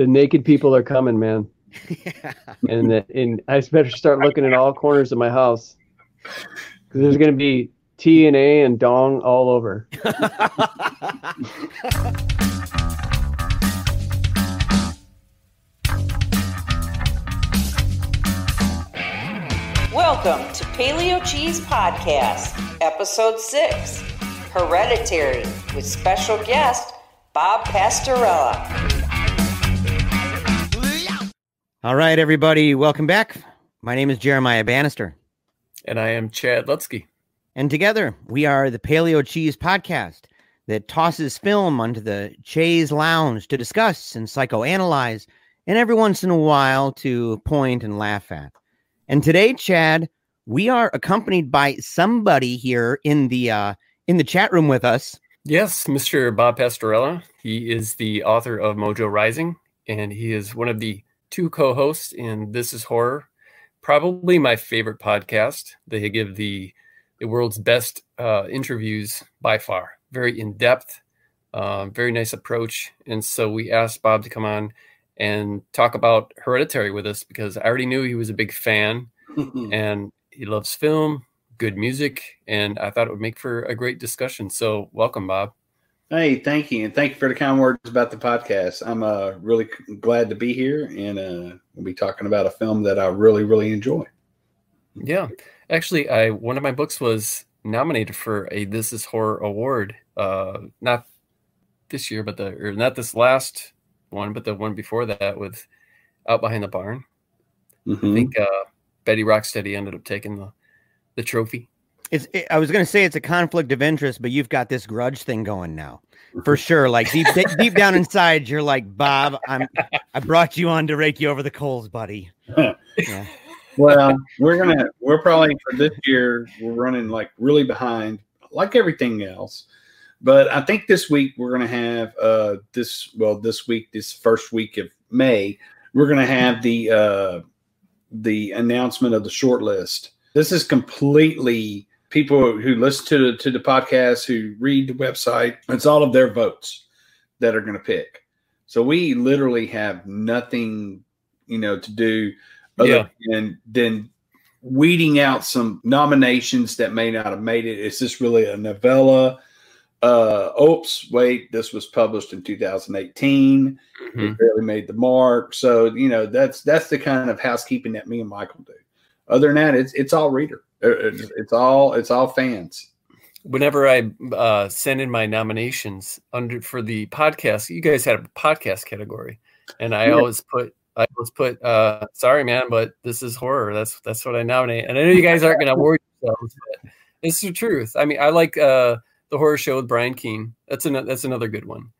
the naked people are coming, man. yeah. And that, and I better start looking at all corners of my house because there's going to be T and A and dong all over. Welcome to Paleo Cheese Podcast, Episode 6 Hereditary, with special guest Bob Pastorella. All right, everybody, welcome back. My name is Jeremiah Bannister. And I am Chad Lutzke. And together, we are the Paleo Cheese Podcast that tosses film onto the Chaise Lounge to discuss and psychoanalyze, and every once in a while to point and laugh at. And today, Chad, we are accompanied by somebody here in the uh, in the chat room with us. Yes, Mr. Bob Pastorella. He is the author of Mojo Rising, and he is one of the two co-hosts in This Is Horror, probably my favorite podcast. They give the the world's best uh, interviews by far. Very in depth, uh, very nice approach. And so we asked Bob to come on and talk about Hereditary with us because I already knew he was a big fan, and he loves film, good music, and I thought it would make for a great discussion. So, welcome, Bob. Hey, thank you, and thank you for the kind words about the podcast. I'm uh, really glad to be here, and uh, we'll be talking about a film that I really, really enjoy. Yeah, actually, I one of my books was nominated for a This Is Horror award. Uh, not this year, but the or not this last one, but the one before that with Out Behind the Barn. Mm-hmm. I think uh, Betty Rocksteady ended up taking the the trophy. It's. It, I was going to say it's a conflict of interest, but you've got this grudge thing going now, for sure. Like deep deep down inside, you're like Bob. I'm. I brought you on to rake you over the coals, buddy. yeah. Well, we're gonna. We're probably for this year. We're running like really behind, like everything else. But I think this week we're gonna have uh this. Well, this week, this first week of May, we're gonna have the uh the announcement of the short list this is completely people who listen to the, to the podcast, who read the website. It's all of their votes that are going to pick. So we literally have nothing, you know, to do other yeah. than than weeding out some nominations that may not have made it. Is this really a novella? Uh, oops, wait, this was published in 2018. Mm-hmm. It barely made the mark. So you know that's that's the kind of housekeeping that me and Michael do other than that, it's it's all reader. It's, it's all it's all fans. Whenever I uh, send in my nominations under for the podcast, you guys had a podcast category, and I yeah. always put I always put uh, sorry man, but this is horror. That's that's what I nominate. And I know you guys aren't going to award yourselves, but it's the truth. I mean, I like uh, the horror show with Brian Keene. That's an, that's another good one.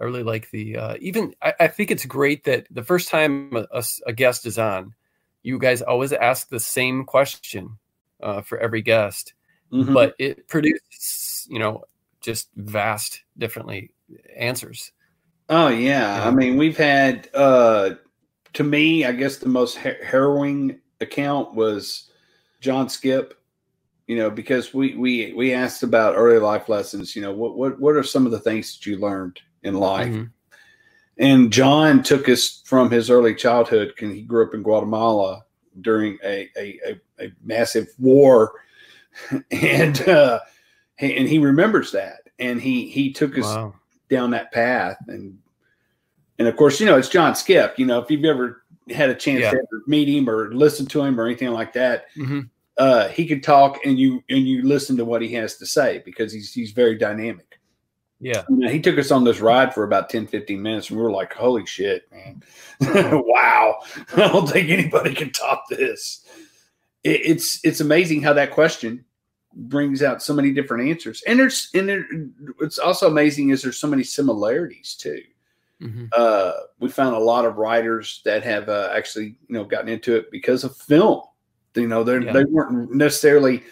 I really like the uh, even. I, I, think it's great that the first time a, a, guest is on, you guys always ask the same question uh, for every guest, mm-hmm. but it produces, you know, just vast differently answers. Oh yeah, I mean we've had uh, to me, I guess the most har- harrowing account was John Skipp. You know, because we we we asked about early life lessons. You know, what what what are some of the things that you learned in life? Mm-hmm. And John took us from his early childhood, and he grew up in Guatemala during a, a, a, a massive war. And, uh, and he remembers that. And he, he took us wow. down that path. And, and of course, you know, it's John Skipp. You know, if you've ever had a chance yeah. to meet him or listen to him or anything like that, mm-hmm. uh, he could talk and you and you listen to what he has to say because he's he's very dynamic. Yeah. You know, he took us on this ride for about 10, 15 minutes, and we were like, holy shit, man. wow. I don't think anybody can top this. It, it's it's amazing how that question brings out so many different answers. And there's and there, it's also amazing is there's so many similarities too. Mm-hmm. Uh, we found a lot of writers that have uh, actually, you know, gotten into it because of film. You know, they yeah. they weren't necessarily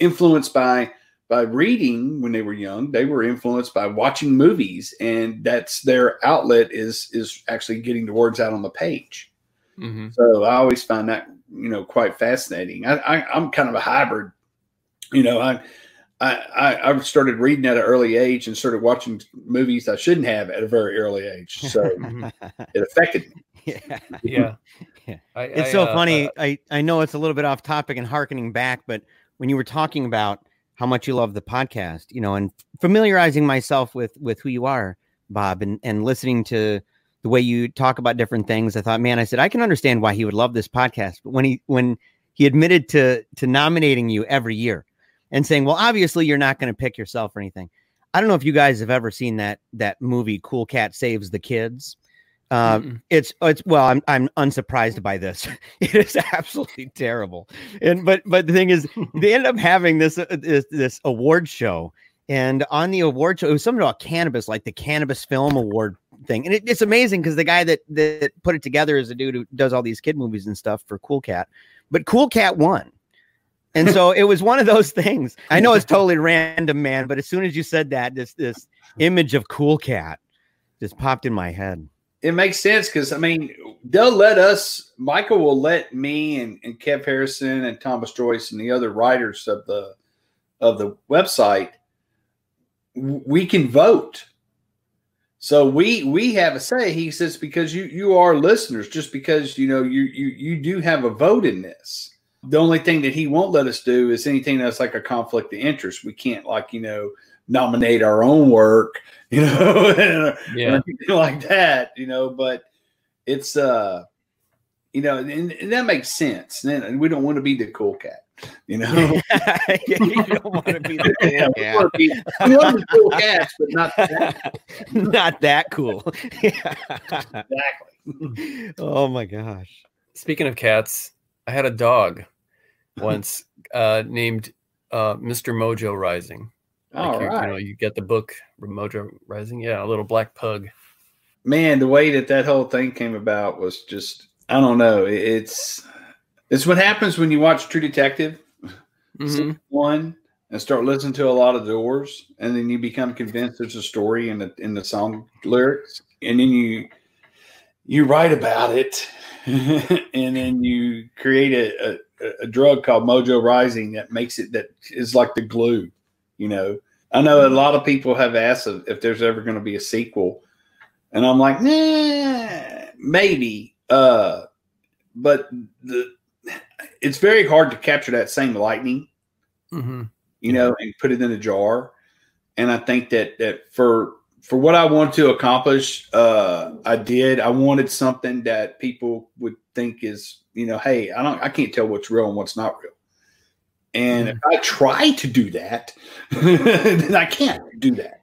influenced by by reading when they were young they were influenced by watching movies and that's their outlet is is actually getting the words out on the page mm-hmm. so i always find that you know quite fascinating I, I i'm kind of a hybrid you know i I, I, I started reading at an early age and started watching movies I shouldn't have at a very early age. So it affected me. yeah. Yeah. Yeah. I, It's I, so uh, funny. uh, I, I know it's a little bit off topic and harkening back, but when you were talking about how much you love the podcast, you know, and familiarizing myself with with who you are, Bob, and and listening to the way you talk about different things, I thought, man, I said I can understand why he would love this podcast. But when he when he admitted to to nominating you every year and saying, well, obviously you're not going to pick yourself or anything. I don't know if you guys have ever seen that that movie Cool Cat Saves the Kids. Uh, mm-mm. it's it's well, I'm I'm unsurprised by this. It is absolutely terrible. And but but the thing is, they end up having this uh, this this award show, and on the award show, it was something about cannabis, like the Cannabis Film Award thing. And it, it's amazing because the guy that that put it together is a dude who does all these kid movies and stuff for Cool Cat, but Cool Cat won. And so it was one of those things. I know it's totally random, man, but as soon as you said that, this this image of Cool Cat just popped in my head. It makes sense because I mean they'll let us. Michael will let me and, and Kev Harrison and Thomas Joyce and the other writers of the of the website. We can vote, so we we have a say. He says because you you are listeners, just because you know you you you do have a vote in this. The only thing that he won't let us do is anything that's like a conflict of interest. We can't like you know nominate our own work, you know, or yeah. anything like that, you know. But it's uh, you know, and, and that makes sense. And we don't want to be the cool cat, you know. you don't want to be the Yeah, cool cat. want be want to be cool cats, but not that. Not that cool. exactly. oh my gosh. Speaking of cats, I had a dog once uh, named uh, Mr. Mojo Rising. Like All you, right. you know, you get the book Mojo Rising. Yeah, a little black pug. man, the way that that whole thing came about was just I don't know. It's it's what happens when you watch True Detective Mhm. one and start listening to a lot of doors, and then you become convinced there's a story in the in the song lyrics, and then you you write about it, and then you create a, a a drug called Mojo Rising that makes it that is like the glue. You know, I know a lot of people have asked if there's ever going to be a sequel, and I'm like, nah, maybe. Uh, but the it's very hard to capture that same lightning Mhm. you know, and put it in a jar. And I think that that for for what I wanted to accomplish, uh, I did. I wanted something that people would think is, you know, hey, I don't, I can't tell what's real and what's not real. And mm-hmm. if I try to do that, then I can't do that.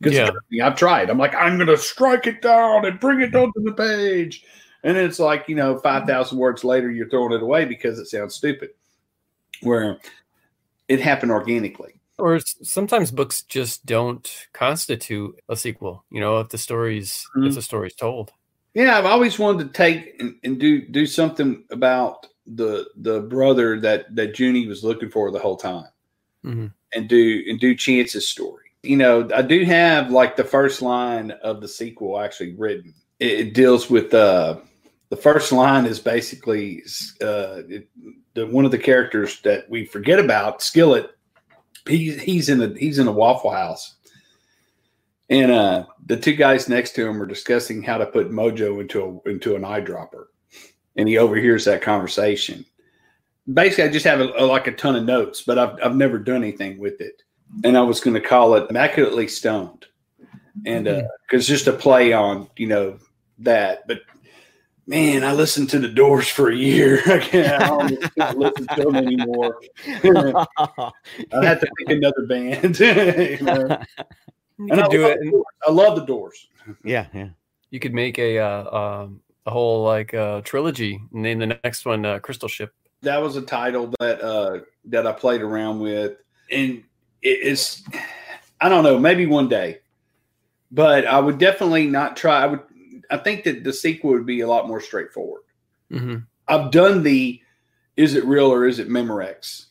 Because Yeah. I've tried. I'm like, I'm going to strike it down and bring it mm-hmm. onto the page. And it's like, you know, mm-hmm. 5,000 words later, you're throwing it away because it sounds stupid. Where it happened organically. Or sometimes books just don't constitute a sequel. You know, if the story's if Mhm. the story's told. Yeah, I've always wanted to take and, and do do something about the the brother that that Junie was looking for the whole time, Mhm. and do and do Chance's story. You know, I do have like the first line of the sequel actually written. It, it deals with uh the first line is basically uh it, the one of the characters that we forget about, Skillet. He's he's in a he's in a Waffle House, and uh, the two guys next to him are discussing how to put Mojo into a into an eyedropper, and he overhears that conversation. Basically, I just have a, a- like a ton of notes, but I've I've never done anything with it, and I was going to call it immaculately stoned, and because just a play on you know that, but. Man, I listened to the Doors for a year. I can't, I don't can't listen to them anymore. I have to pick another band. you know? You And I do love it. the Doors. I love the Doors. yeah, yeah. you could make a uh, um, a whole like uh, trilogy. Name the next one uh, Crystal Ship. That was a title that uh, that I played around with, and it's I don't know, maybe one day, but I would definitely not try. I would. I think that the sequel would be a lot more straightforward. hmm I've done the is it real or is it Memorex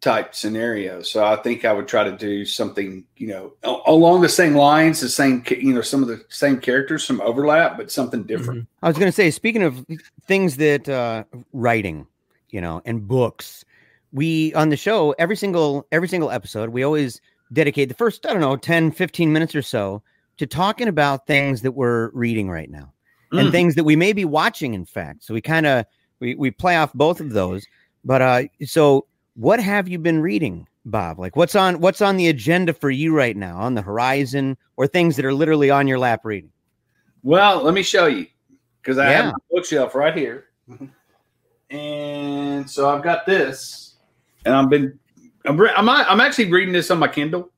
type scenario. So I think I would try to do something, you know, along the same lines, the same, you know, some of the same characters, some overlap, but something different. I was going to say, speaking of things that uh, writing, you know, and books, we on the show every single every single episode we always dedicate the first i don't know 10 15 minutes or so to talking about things that we're reading right now and Mm. things that we may be watching in fact so we kind of we, we play off both of those but uh so what have you been reading bob like what's on what's on the agenda for you right now on the horizon or things that are literally on your lap reading Well, let me show you because I Yeah. have my bookshelf right here, mm-hmm. and so I've got this, and I've been I'm re- I'm, I'm actually reading this on my Kindle,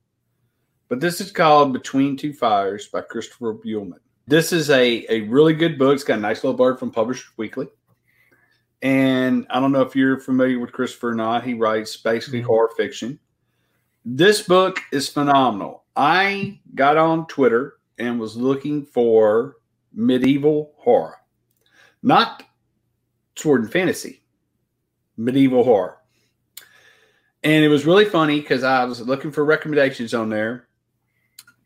but this is called Between Two Fires by Christopher Buehlman. This is a a really good book. It's got a nice little bird from Publishers Weekly. And I don't know if you're familiar with Christopher or not. He writes basically Mhm. horror fiction. This book is phenomenal. I got on Twitter and was looking for medieval horror, not sword and fantasy, medieval horror. And it was really funny because I was looking for recommendations on there,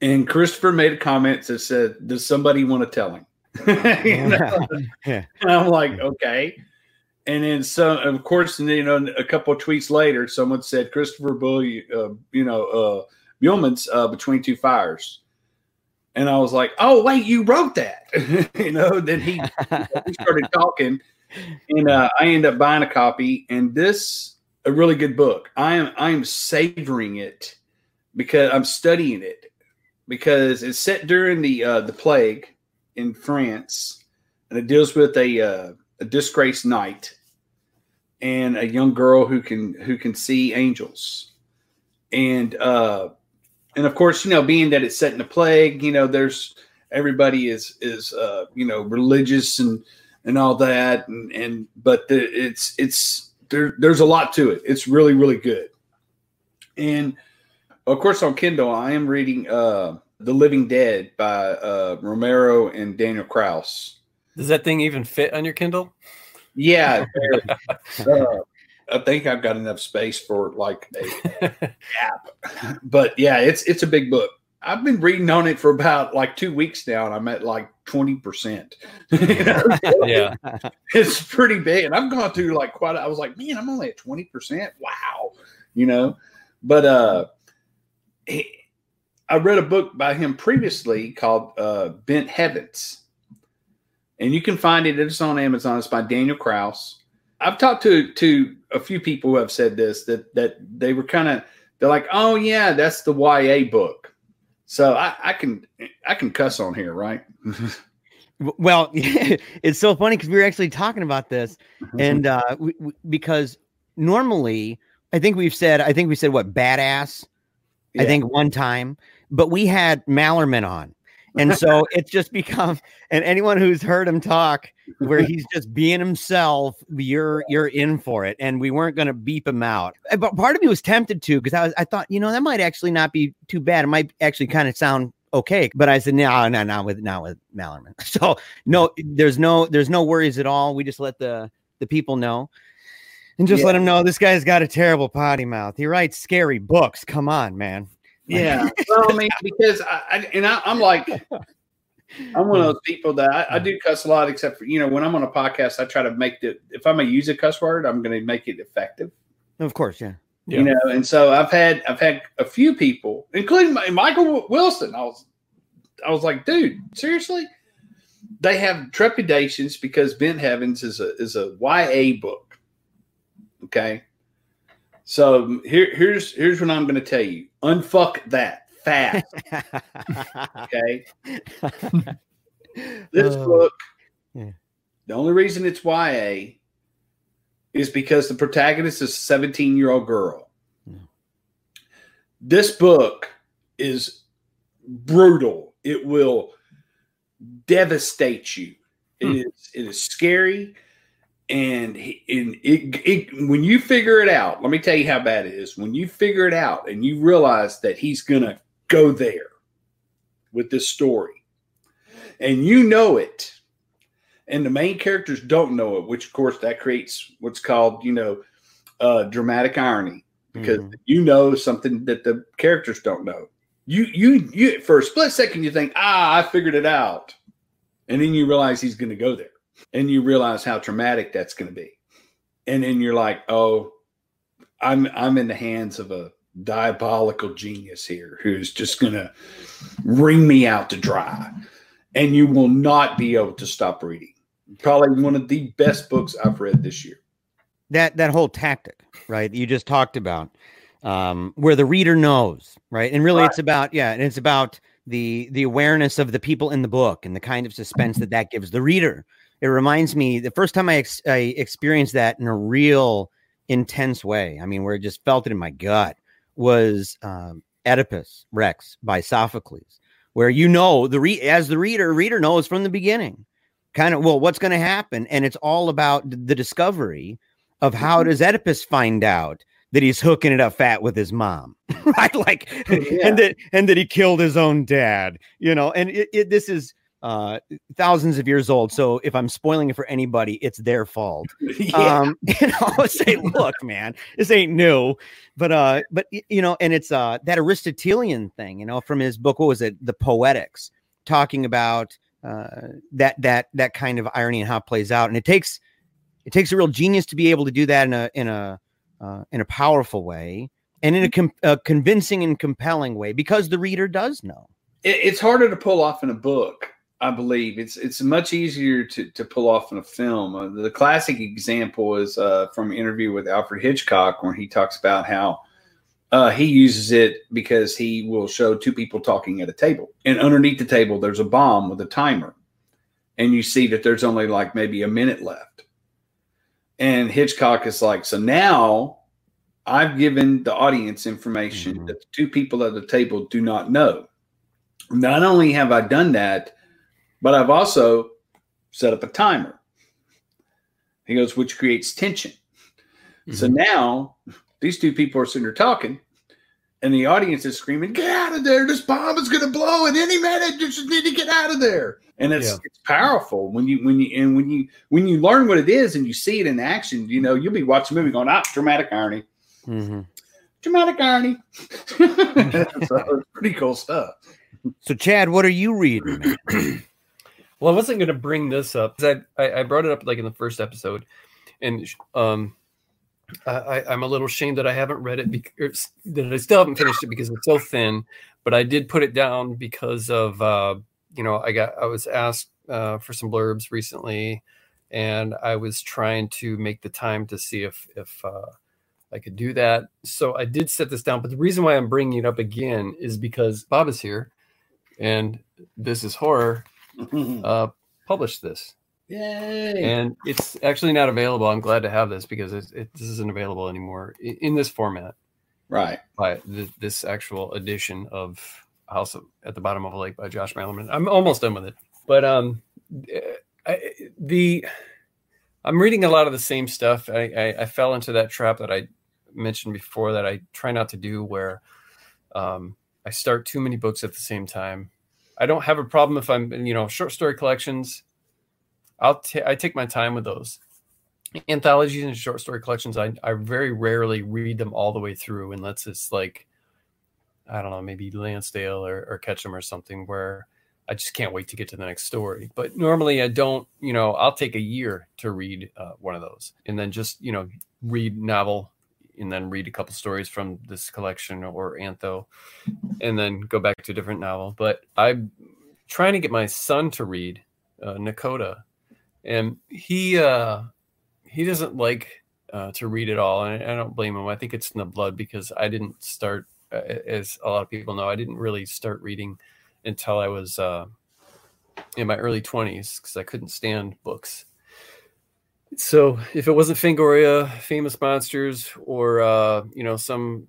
and Christopher made a comment that said, "Does somebody want to tell him?" You know? Yeah. And I'm like, okay. And then so of course, you know, a couple of tweets later, someone said Christopher Bull, uh, you know, uh, Buehlman's uh, Between Two Fires. And I was like, oh, wait, you wrote that. you know, then he, we started talking and uh, I ended up buying a copy. And this, a really good book. I am, I am savoring it because I'm studying it because it's set during the, uh, the plague in France and it deals with a, uh, a disgraced knight and a young girl who can who can see angels. And uh and of course you know being that it's set in a plague you know there's everybody is is uh you know religious and and all that. And and but the, it's it's there there's a lot to it. It's really really good. And of course on kindle i am reading uh the living dead by uh romero and daniel kraus Does that thing even fit on your Kindle? Yeah. Uh, I think I've got enough space for like a app, but yeah, it's it's a big book. I've been reading on it for about like two weeks now, and I'm at like twenty percent. yeah. it's pretty big, and I've gone through like quite. A, I was like, man, I'm only at twenty percent. Wow, you know. But uh, he, I read a book by him previously called uh, Bent Heavens, and you can find it. It's on Amazon. It's by Daniel Kraus. I've talked to to a few people who have said this that that they were kind of they're like, oh yeah, that's the YA book. So I, I can I can cuss on here, right? Well, it's so funny because we were actually talking about this, and uh, we, we, because normally I think we've said I think we said what badass I think one time, but we had Malerman on, and so it's just become and anyone who's heard him talk where he's just being himself, you're you're in for it, and we weren't going to beep him out. Uh, But part of me was tempted to because I was I thought you know that might actually not be too bad. It might actually kind of sound okay. But I said, no, no, not with not with Malerman. So no, there's no there's no worries at all. We just let the the people know. And just Yeah. let them know this guy's got a terrible potty mouth. He writes scary books. Come on, man. Yeah. Well, I mean, because I, I and I, I'm like, I'm one of those people that I, I do cuss a lot, except for you know when I'm on a podcast, I try to make the if I'm gonna use a cuss word, I'm gonna make it effective. Of course, yeah. Yeah. You know, and so I've had I've had a few people, including my, Michael Wilson. I was I was like, dude, seriously? They have trepidations because Bent Heavens is a is a YA book. Okay. So here here's here's what I'm going to tell you. Unfuck that fast. Okay. This Oh, book, yeah. the only reason it's YA is because the protagonist is a 17 year old girl. Yeah. This book is brutal. It will devastate you. It Hmm. is it is scary. And, he- and it, it when you figure it out, let me tell you how bad it is. When you figure it out and you realize that he's gonna go there with this story, and you know it, and the main characters don't know it, which of course that creates what's called, you know, uh, dramatic irony because Mhm. you know something that the characters don't know. You, you, you, for a split second, you think, ah, I figured it out. And then you realize he's going to go there. And you realize how traumatic that's going to be. And then you're like, oh, I'm I'm in the hands of a diabolical genius here who's just gonna wring me out to dry, and you will not be able to stop reading. Probably one of the best books I've read this year. That that whole tactic, right? You just talked about, um, where the reader knows, right? And really, Right. it's about yeah, and it's about the the awareness of the people in the book and the kind of suspense that that gives the reader. It reminds me the first time I, ex- I experienced that in a real intense way. I mean, where I just felt it in my gut was um, Oedipus Rex by Sophocles, where you know the re- as the reader, reader knows from the beginning, kind of well what's going to happen, and it's all about the discovery of how does Oedipus find out that he's hooking it up fat with his mom, right? Like, Yeah. and that and that he killed his own dad, you know. And it, it this is uh thousands of years old. So if I'm spoiling it for anybody, it's their fault. yeah. Um, you know, I would say, look, man, this ain't new, but uh, but you know, and it's uh that Aristotelian thing, you know, from his book, what was it, the Poetics, talking about uh that that that kind of irony and how it plays out, and it takes it takes a real genius to be able to do that in a in a uh, in a powerful way and in a, com- a convincing and compelling way because the reader does know. it, it's harder to pull off in a book. I believe it's it's much easier to, to pull off in a film. Uh, the classic example is uh, from an interview with Alfred Hitchcock, where he talks about how uh, he uses it because he will show two people talking at a table, and underneath the table there's a bomb with a timer, and you see that there's only like maybe a minute left. And Hitchcock is like, so now I've given the audience information Mhm. that the two people at the table do not know. Not only have I done that, but I've also set up a timer. He goes, which creates tension. So now these two people are sitting there talking, and the audience is screaming, Get out of there. This bomb is gonna blow at any minute. You just need to get out of there. And it's Yeah. it's powerful when you when you and when you when you learn what it is and you see it in action, you know, you'll be watching a movie going, ah, dramatic irony. Dramatic irony. so pretty cool stuff. So, Chad, what are you reading? Well, I wasn't going to bring this up I, I brought it up like in the first episode, and um, I, I'm a little ashamed that I haven't read it because that I still haven't finished it because it's so thin. But I did put it down because of uh, you know I got I was asked uh, for some blurbs recently, and I was trying to make the time to see if if uh, I could do that. So I did set this down. But the reason why I'm bringing it up again is because Bob is here, and this is horror uh, published this, Yay. and it's actually not available. I'm glad to have this because it, it, this isn't available anymore in, in this format right. by th- this actual edition of House of, at the Bottom of a Lake by Josh Malerman. I'm almost done with it, but um, I, the I'm reading a lot of the same stuff. I, I, I fell into that trap that I mentioned before that I try not to do, where um, I start too many books at the same time. I don't have a problem if I'm, you know, short story collections. I'll ta- I take my time with those anthologies and short story collections. I I very rarely read them all the way through unless it's like I don't know, maybe Lansdale or, or Ketchum or something where I just can't wait to get to the next story. But normally I don't, you know, I'll take a year to read uh, one of those and then just, you know, read novel and then read a couple stories from this collection or antho and then go back to a different novel. But I'm trying to get my son to read uh, Nakota and he, uh, he doesn't like uh, to read it all. And I don't blame him. I think it's in the blood because I didn't start, uh, as a lot of people know, I didn't really start reading until I was uh, in my early 20s because I couldn't stand books. So if it wasn't Fangoria, Famous Monsters, or uh, you know some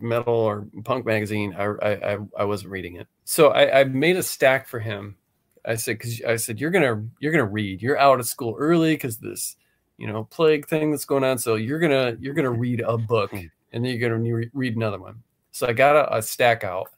metal or punk magazine, I I, I, I wasn't reading it. So I, I made a stack for him. I said because I said you're gonna you're gonna read. You're out of school early because this you know plague thing that's going on. So you're gonna you're gonna read a book and then you're gonna re- read another one. So I got a, a stack out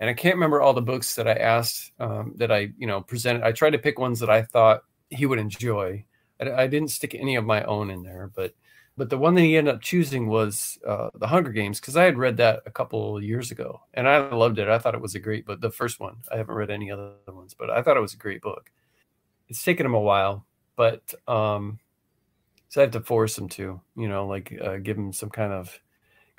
and I can't remember all the books that I asked um, that I you know presented. I tried to pick ones that I thought he would enjoy. I, didn't stick any of my own in there, but but the one that he ended up choosing was uh, the Hunger Games because I had read that a couple years ago and I loved it. I thought it was a great book. The first one I haven't read any other ones, but I thought it was a great book. It's taken him a while, but um, So I have to force him to, you know, like uh, give him some kind of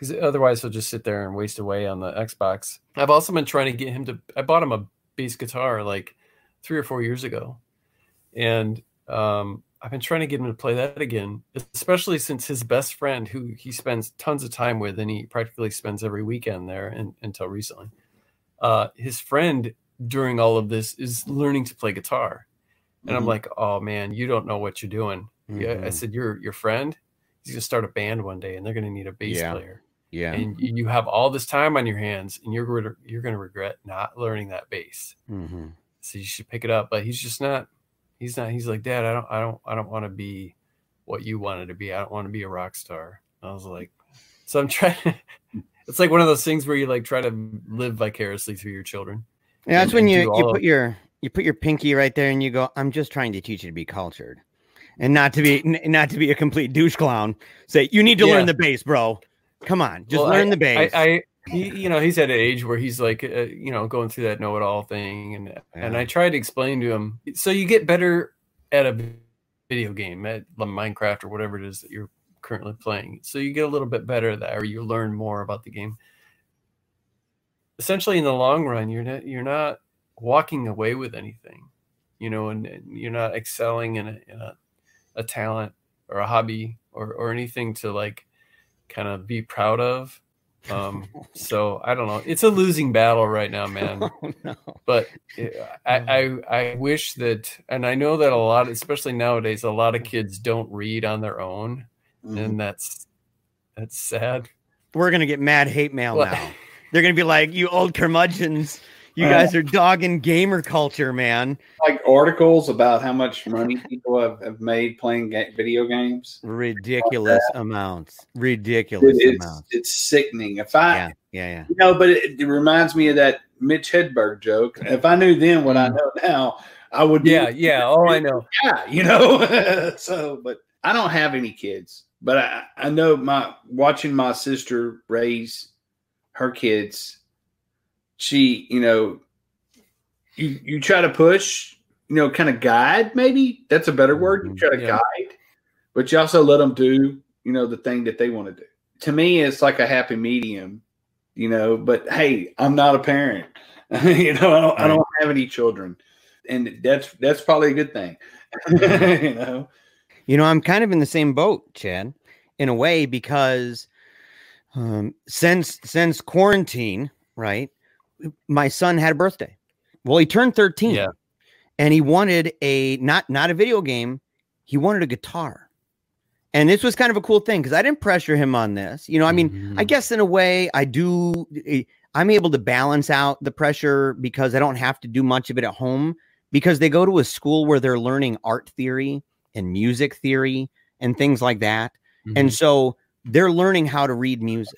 because otherwise he'll just sit there and waste away on the Xbox. I've also been trying to get him to. I bought him a bass guitar like three or four years ago, and um, I've been trying to get him to play that again, especially since his best friend, who he spends tons of time with, and he practically spends every weekend there and, until recently. Uh, his friend during all of this is learning to play guitar, and mm-hmm. I'm like, "Oh man, you don't know what you're doing." Mm-hmm. Yeah, I said, "Your your friend, he's gonna start a band one day, and they're gonna need a bass yeah. player." Yeah, and you have all this time on your hands, and you're you're gonna regret not learning that bass. Mm-hmm. So you should pick it up. But he's just not he's not he's like dad i don't i don't i don't want to be what you wanted to be. I don't want to be a rock star. I was like so i'm trying it's like one of those things where you like try to live vicariously through your children yeah that's when you you put of, your you put your pinky right there and you go i'm just trying to teach you to be cultured and not to be not to be a complete douche clown. Say you need to yeah. learn the bass bro. Come on just well, learn I, the bass I, I he, you know, he's at an age where he's like, uh, you know, going through that know-it-all thing, and yeah. and I tried to explain to him. So you get better at a video game, at Minecraft or whatever it is that you're currently playing. So you get a little bit better at that, or you learn more about the game. Essentially, in the long run, you're not you're not walking away with anything, you know, and, and you're not excelling in, a, in a, a talent or a hobby or or anything to like kind of be proud of um, so I don't know. It's a losing battle right now, man. Oh, no. But I, I, I wish that, and I know that a lot, especially nowadays, a lot of kids don't read on their own, mm-hmm. and that's that's sad. We're gonna get mad hate mail now. They're gonna be like, "You old curmudgeons." You guys are dogging gamer culture, man. Like articles about how much money people have, have made playing ga- video games. Ridiculous like amounts. Ridiculous it, it's, amounts. It's sickening. If I, yeah, yeah, yeah. You know, but it, it, reminds me of that Mitch Hedberg joke. If I knew then what I mm. know now, I would. Yeah, yeah. Oh, I know. Yeah, you know. so, but I don't have any kids, but I, I know my watching my sister raise her kids she, you know, you you try to push, you know, kind of guide. Maybe that's a better word. You mm-hmm. try to yeah. guide, but you also let them do, you know, the thing that they want to do. To me, it's like a happy medium, you know. But hey, I'm not a parent. you know, I don't. I don't have any children, and that's that's probably a good thing. you know. You know, I'm kind of in the same boat, Chad, in a way, because um, since since quarantine, right? My son had a birthday. Well, he turned 13 yeah. and he wanted a not not a video game, he wanted a guitar. And this was kind of a cool thing because I didn't pressure him on this. You know, I mean, mm-hmm. I guess in a way I do eh, I'm able to balance out the pressure because I don't have to do much of it at home because they go to a school where they're learning art theory and music theory and things like that. Mm-hmm. And so they're learning how to read music.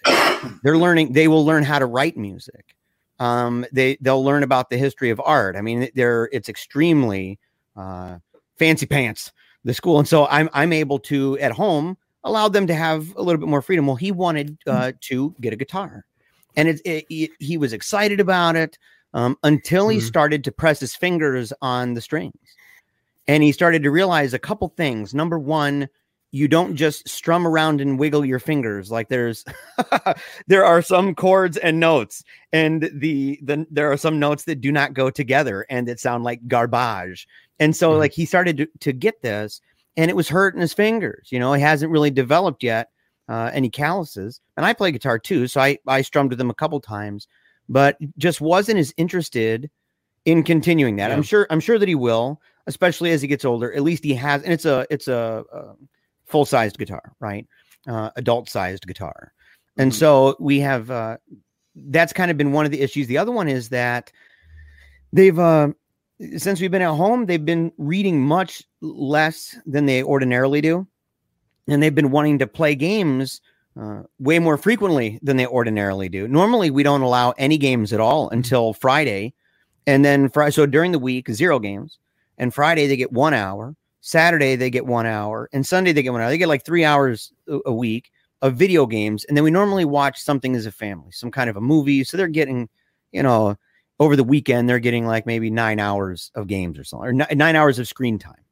they're learning they will learn how to write music um, they they'll learn about the history of art. I mean, they're it's extremely uh, fancy pants the school, and so I'm I'm able to at home allow them to have a little bit more freedom. Well, he wanted uh, mm-hmm. to get a guitar, and it, it, it, he was excited about it um, until he mm-hmm. started to press his fingers on the strings, and he started to realize a couple things. Number one, you don't just strum around and wiggle your fingers like there's there are some chords and notes and the, the there are some notes that do not go together and that sound like garbage and so mm-hmm. like he started to, to, get this and it was hurting his fingers you know he hasn't really developed yet uh, any calluses and i play guitar too so i i strummed with him a couple times but just wasn't as interested in continuing that yeah. i'm sure i'm sure that he will especially as he gets older at least he has and it's a it's a, a full sized guitar, right? Uh, adult sized guitar. And mm-hmm. so we have uh, that's kind of been one of the issues. The other one is that they've uh, since we've been at home, they've been reading much less than they ordinarily do, and they've been wanting to play games uh, way more frequently than they ordinarily do. Normally, we don't allow any games at all mm-hmm. until Friday, and then Friday. So during the week, zero games, and Friday they get one hour, Saturday they get one hour, and Sunday they get one hour. They get like three hours a week of video games, and then we normally watch something as a family, some kind of a movie. So they're getting, you know, over the weekend they're getting like maybe nine hours of games or something, or nine hours of screen time.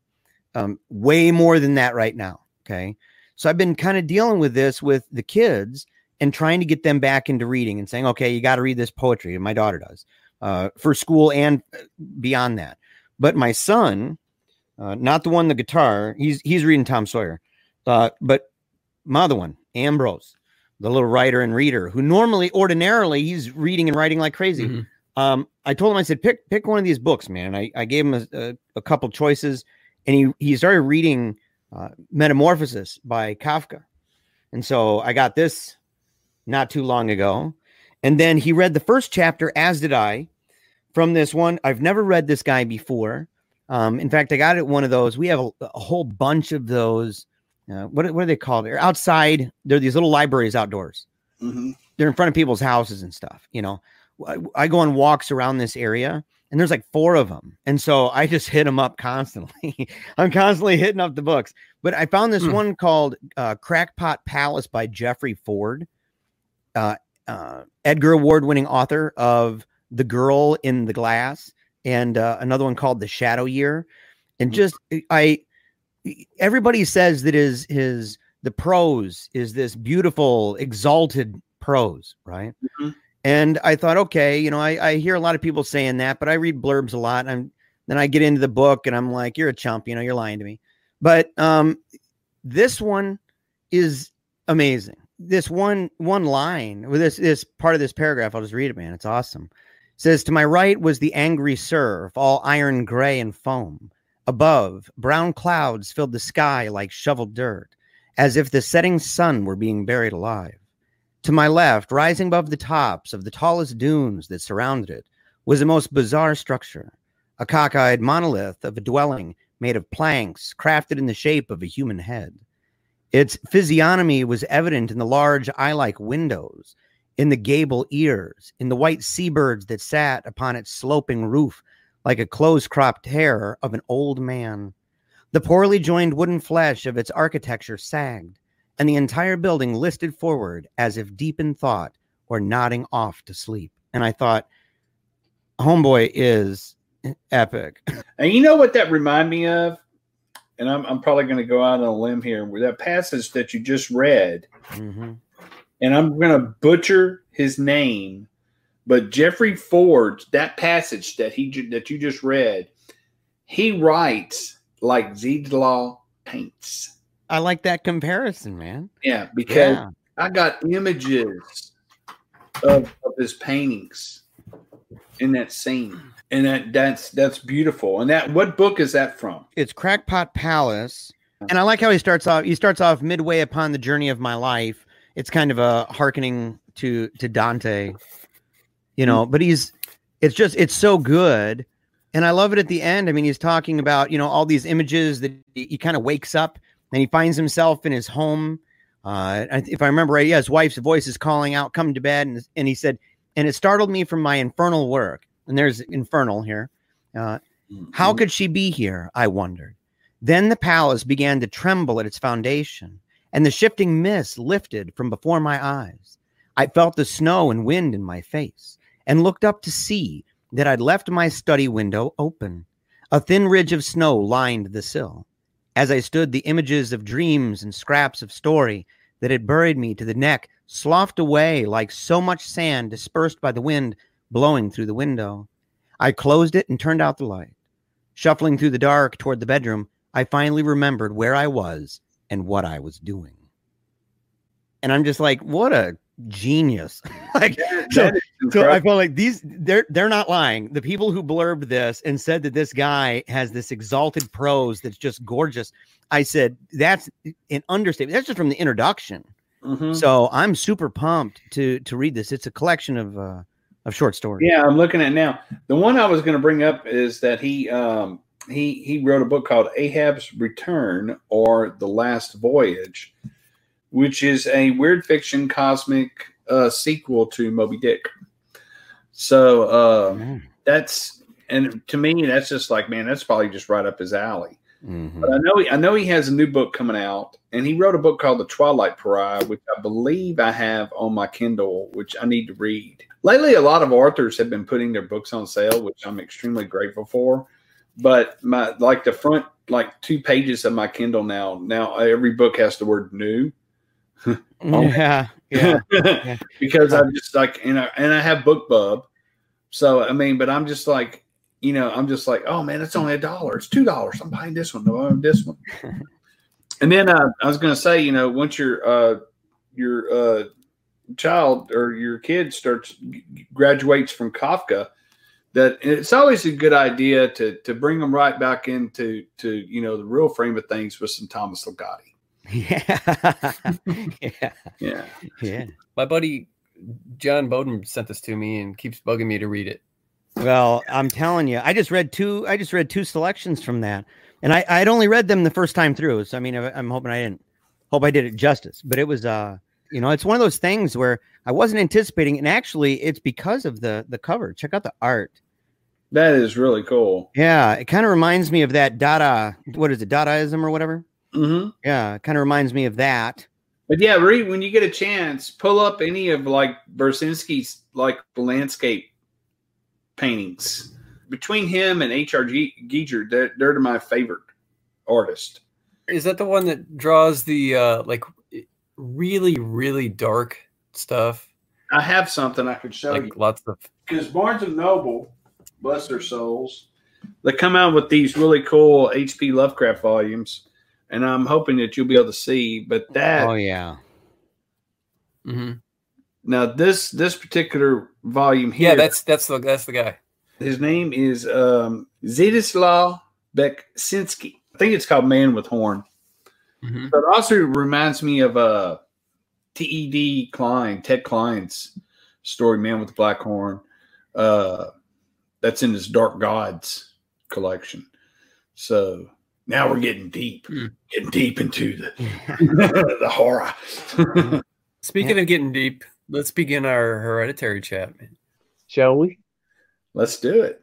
Um, way more than that right now. Okay. So I've been kind of dealing with this with the kids and trying to get them back into reading and saying, okay, you got to read this poetry. And my daughter does uh, for school and uh, beyond that. But my son, uh, not the one the guitar, he's he's reading Tom Sawyer, uh, but my other one, Ambrose, the little writer and reader, who normally, ordinarily, he's reading and writing like crazy. Mhm. Um, I told him, I said, pick pick one of these books, man. I, I gave him a, a, a couple choices, and he he started reading uh, Metamorphosis by Kafka, and so I got this not too long ago, and then he read the first chapter, as did I, from this one. I've never read this guy before. Um, in fact, I got it one of those. We have a, a whole bunch of those. Uh, what what are they called? They're outside. They're these little libraries outdoors Mhm. they're in front of people's houses and stuff. You know, I, I go on walks around this area and there's like four of them. And so I just hit them up constantly. I'm constantly hitting up the books. But I found this Hmm. one called uh, Crackpot Palace by Jeffrey Ford, uh, uh, Edgar Award winning author of The Girl in the Glass, and uh, another one called The Shadow Year. And just, I, everybody says that his, his, the prose is this beautiful, exalted prose, right? Mhm. And I thought, okay, you know, I, I hear a lot of people saying that, but I read blurbs a lot. And then I get into the book and I'm like, you're a chump, you know, you're lying to me. But um, this one is amazing. This one one line with this this part of this paragraph, I'll just read it, man. It's awesome. Says, To my right was the angry surf, all iron gray and foam. Above, brown clouds filled the sky like shoveled dirt, as if the setting sun were being buried alive. To my left, rising above the tops of the tallest dunes that surrounded it, was a most bizarre structure, a cockeyed monolith of a dwelling made of planks crafted in the shape of a human head. Its physiognomy was evident in the large eye like windows, in the gable ears, in the white seabirds that sat upon its sloping roof like a close cropped hair of an old man. The poorly joined wooden flesh of its architecture sagged, and the entire building listed forward as if deep in thought or nodding off to sleep. And I thought, Homeboy is epic. And you know what that remind me of? And I'm, I'm probably going to go out on a limb here. That passage that you just read, Mhm. And I'm going to butcher his name, but Jeffrey Ford, that passage that he that you just read, he writes like Zdzisław paints. I like that comparison, man. Yeah, because Yeah. I got images of, of his paintings in that scene, and that that's that's beautiful. And that what book is that from? It's Crackpot Palace. And I like how he starts off. He starts off midway upon the journey of my life. It's kind of a hearkening to to Dante, you know. But he's, it's just it's so good, and I love it at the end. I mean, he's talking about you know all these images that he, he kind of wakes up and he finds himself in his home. Uh, if I remember right, yeah, his wife's voice is calling out, "Come to bed," and and he said, and it startled me from my infernal work. And there's infernal here. Uh, how could she be here? I wondered. Then the palace began to tremble at its foundation, and the shifting mist lifted from before my eyes. I felt the snow and wind in my face, and looked up to see that I'd left my study window open. A thin ridge of snow lined the sill. As I stood, the images of dreams and scraps of story that had buried me to the neck sloughed away like so much sand dispersed by the wind blowing through the window. I closed it and turned out the light. Shuffling through the dark toward the bedroom, I finally remembered where I was and what I was doing. And I'm just like, what a genius. like so, so I felt like these they're they're not lying. The people who blurbed this and said that this guy has this exalted prose that's just gorgeous. I said that's an understatement. That's just from the introduction. Mhm. So I'm super pumped to to read this. It's a collection of uh of short stories. Yeah, I'm looking at now. The one I was going to bring up is that he um, he he wrote a book called Ahab's Return or The Last Voyage, which is a weird fiction cosmic uh, sequel to Moby Dick. So uh, Mm, that's and to me that's just like man, that's probably just right up his alley. mhm. But I know he, I know he has a new book coming out, and he wrote a book called The Twilight Pariah, which I believe I have on my Kindle, which I need to read. Lately, a lot of authors have been putting their books on sale, which I'm extremely grateful for. But my like the front like two pages of my Kindle now. Now every book has the word new. yeah, yeah. because I'm just like, you know, and I have BookBub. So, I mean, but I'm just like, you know, I'm just like, oh man, it's only a dollar. It's two dollars. I'm buying this one. I'm buying this one. and then uh, I was going to say, you know, once your uh, your uh, child or your kid starts graduates from Kafka, that it's always a good idea to to bring them right back into to you know the real frame of things with some Thomas Ligotti. Yeah. yeah. Yeah. Yeah. My buddy John Bowden sent this to me and keeps bugging me to read it. Well, I'm telling you, I just read two. I just read two selections from that, and I I'd only read them the first time through. So I mean, I'm hoping I didn't hope I did it justice. But it was uh, you know, it's one of those things where I wasn't anticipating, and actually, it's because of the the cover. Check out the art. That is really cool. Yeah, it kind of reminds me of that Dada. What is it, Dadaism or whatever? Mm-hmm. Yeah, it kind of reminds me of that. But yeah, read when you get a chance, pull up any of like Beksinski's like landscape paintings. Between him and H.R. Giger, they're, they're my favorite artist. Is that the one that draws the uh like really really dark stuff? I have something I could show Like you. lots of Because Barnes and Noble, bless their souls, they come out with these really cool H.P. Lovecraft volumes, and I'm hoping that you'll be able to see. But that Oh yeah, Mhm. now this this particular volume here, Yeah, that's that's the that's the guy. his name is um, Zdzisław Beksinski. I think it's called Man with Horn. Mhm. But it also reminds me of uh, T.E.D. Klein, Ted Klein's story, Man with the Black Horn. Uh, that's in his Dark Gods collection. So now we're getting deep, Hmm. getting deep into the the horror. Speaking of getting deep, let's begin our hereditary chat. Man. Shall we? Let's do it.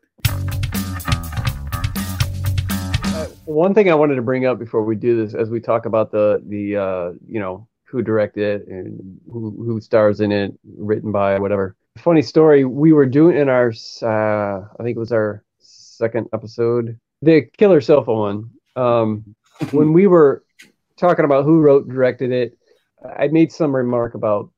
One thing I wanted to bring up before we do this, as we talk about the the uh, you know who directed it and who who stars in it, written by whatever. Funny story. We were doing in our uh, I think it was our second episode, the Killer Sofa one. Um, when we were talking about who wrote directed it, I made some remark about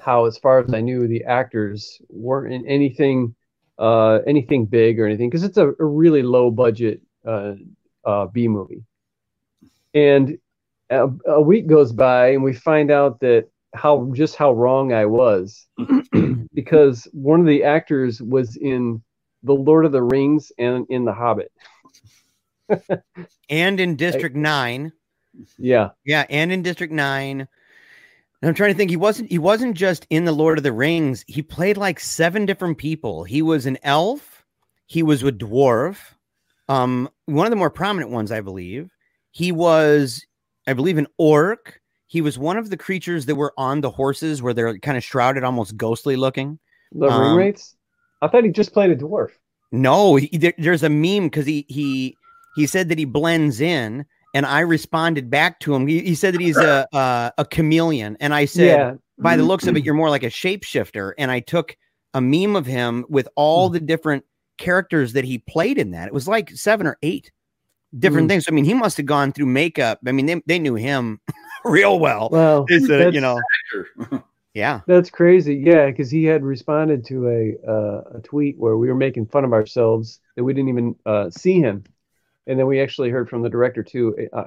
how, as far as I knew, the actors weren't in anything uh, anything big or anything because it's a, a really low budget uh, uh, B movie. And a, a week goes by, and we find out that how just how wrong I was because one of the actors was in The Lord of the Rings and in The Hobbit. and in District Nine. Yeah, Yeah, and in District Nine. And I'm trying to think. He wasn't. He wasn't just in the Lord of the Rings. He played like seven different people. He was an elf. He was a dwarf. Um, one of the more prominent ones, I believe. He was, I believe, an orc. He was one of the creatures that were on the horses, where they're kind of shrouded, almost ghostly looking. the Um, Ringwraiths. I thought he just played a dwarf. No, he, there, there's a meme because he he he said that he blends in, and I responded back to him. He, he said that he's a, a a chameleon, and I said, yeah, by the looks of it, you're more like a shapeshifter. And I took a meme of him with all the different characters that he played in that. It was like seven or eight different Mm. things. I mean, he must have gone through makeup. I mean, they, they knew him real well. well, They said, you know, yeah. that's crazy. Yeah, because he had responded to a uh, a tweet where we were making fun of ourselves that we didn't even uh, see him, and then we actually heard from the director too. Uh,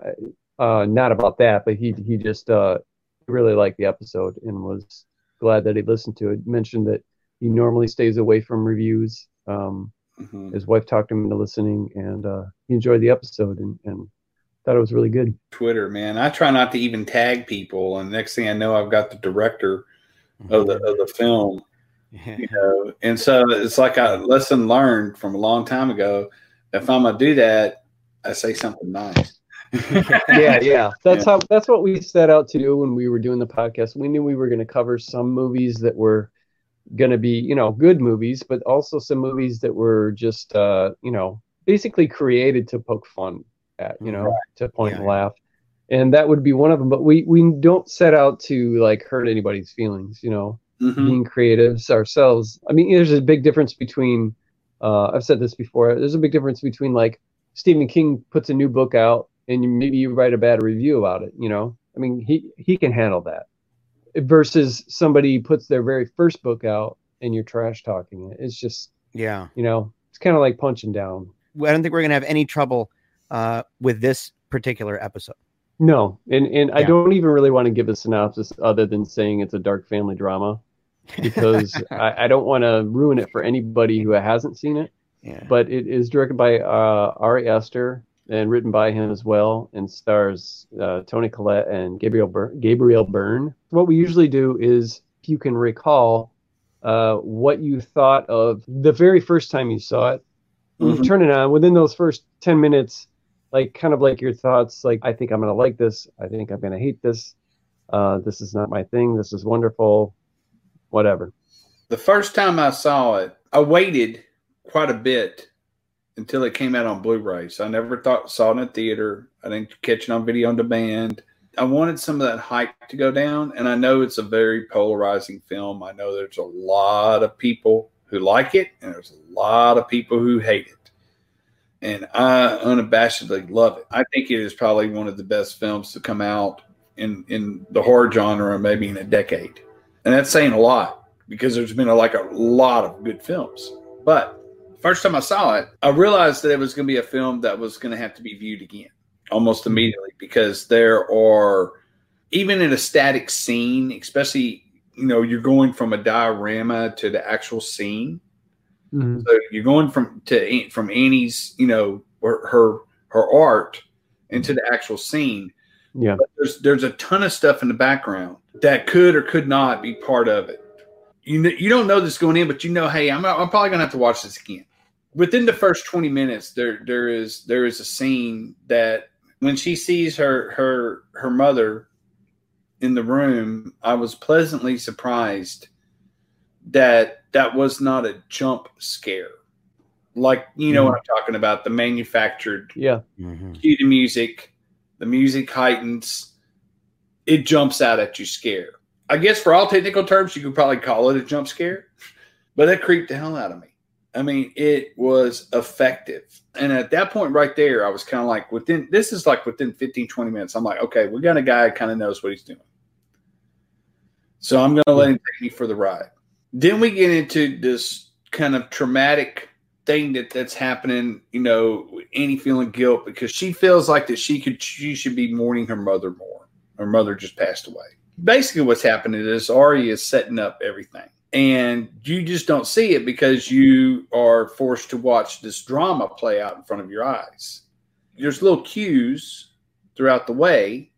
uh, not about that, but he he just uh, really liked the episode and was glad that he listened to it. Mentioned that he normally stays away from reviews. Um, Mhm. his wife talked him into listening, and uh, he enjoyed the episode and, and thought it was really good. Twitter, man. I try not to even tag people, and next thing I know, I've got the director of the of the film. You know, and so it's like a lesson learned from a long time ago. If I'm gonna do that, I say something nice. yeah, yeah. That's how that's what we set out to do when we were doing the podcast. We knew we were going to cover some movies that were going to be, you know, good movies, but also some movies that were just uh, you know, basically created to poke fun at, you know, to point Yeah, and laugh. And that would be one of them, but we we don't set out to like hurt anybody's feelings, you know. Mhm. being creatives ourselves. I mean, there's a big difference between. Uh, I've said this before. There's a big difference between like Stephen King puts a new book out and maybe you write a bad review about it. You know, I mean, he he can handle that. Versus somebody puts their very first book out and you're trash talking it. It's just Yeah. you know, it's kind of like punching down. I don't think we're gonna have any trouble uh, with this particular episode. No, and and I don't even really want to give a synopsis other than saying it's a dark family drama because I, I don't want to ruin it for anybody who hasn't seen it. Yeah. But it is directed by uh, Ari Aster and written by him as well, and stars uh, Toni Collette and Gabriel Bur- Gabriel Byrne. What we usually do is, if you can recall, uh, what you thought of the very first time you saw it. You Mhm. turn it on within those first ten minutes, like kind of like your thoughts, like I think I'm gonna like this, I think I'm gonna hate this, uh, this is not my thing, this is wonderful, whatever. The first time I saw it, I waited quite a bit until it came out on Blu-ray. So I never thought saw it in a theater. I didn't catch it on video on demand. I wanted some of that hype to go down, and I know it's a very polarizing film. I know there's a lot of people who like it, and there's a lot of people who hate it. And I unabashedly love it. I think it is probably one of the best films to come out in in the horror genre, maybe in a decade. And that's saying a lot because there's been a, like a lot of good films. But first time I saw it, I realized that it was going to be a film that was going to have to be viewed again almost immediately because there are even in a static scene, especially you know you're going from a diorama to the actual scene. Mhm. So you're going from to from Annie's, you know, her her, her art into the actual scene. Yeah. But there's there's a ton of stuff in the background that could or could not be part of it. You kn- you don't know this going in, but you know, hey, I'm I'm probably gonna have to watch this again. Within the first 20 minutes, there there is there is a scene that when she sees her her her mother in the room, I was pleasantly surprised that that was not a jump scare. Like you know what I'm talking about, the manufactured Yeah. Mhm. cue the music, the music heightens, it jumps out at you scare. I guess for all technical terms, you could probably call it a jump scare, but it creeped the hell out of me. I mean, it was effective. And at that point right there, I was kind of like, within this is like within 15, 20 minutes, I'm like, okay, we got a guy kind of knows what he's doing. So I'm going to let him take me for the ride. Then we get into this kind of traumatic thing that that's happening, you know, Annie feeling guilt because she feels like that she could she should be mourning her mother more. Her mother just passed away. Basically, what's happening is Ari is setting up everything, and you just don't see it because you are forced to watch this drama play out in front of your eyes. There's little cues throughout the way,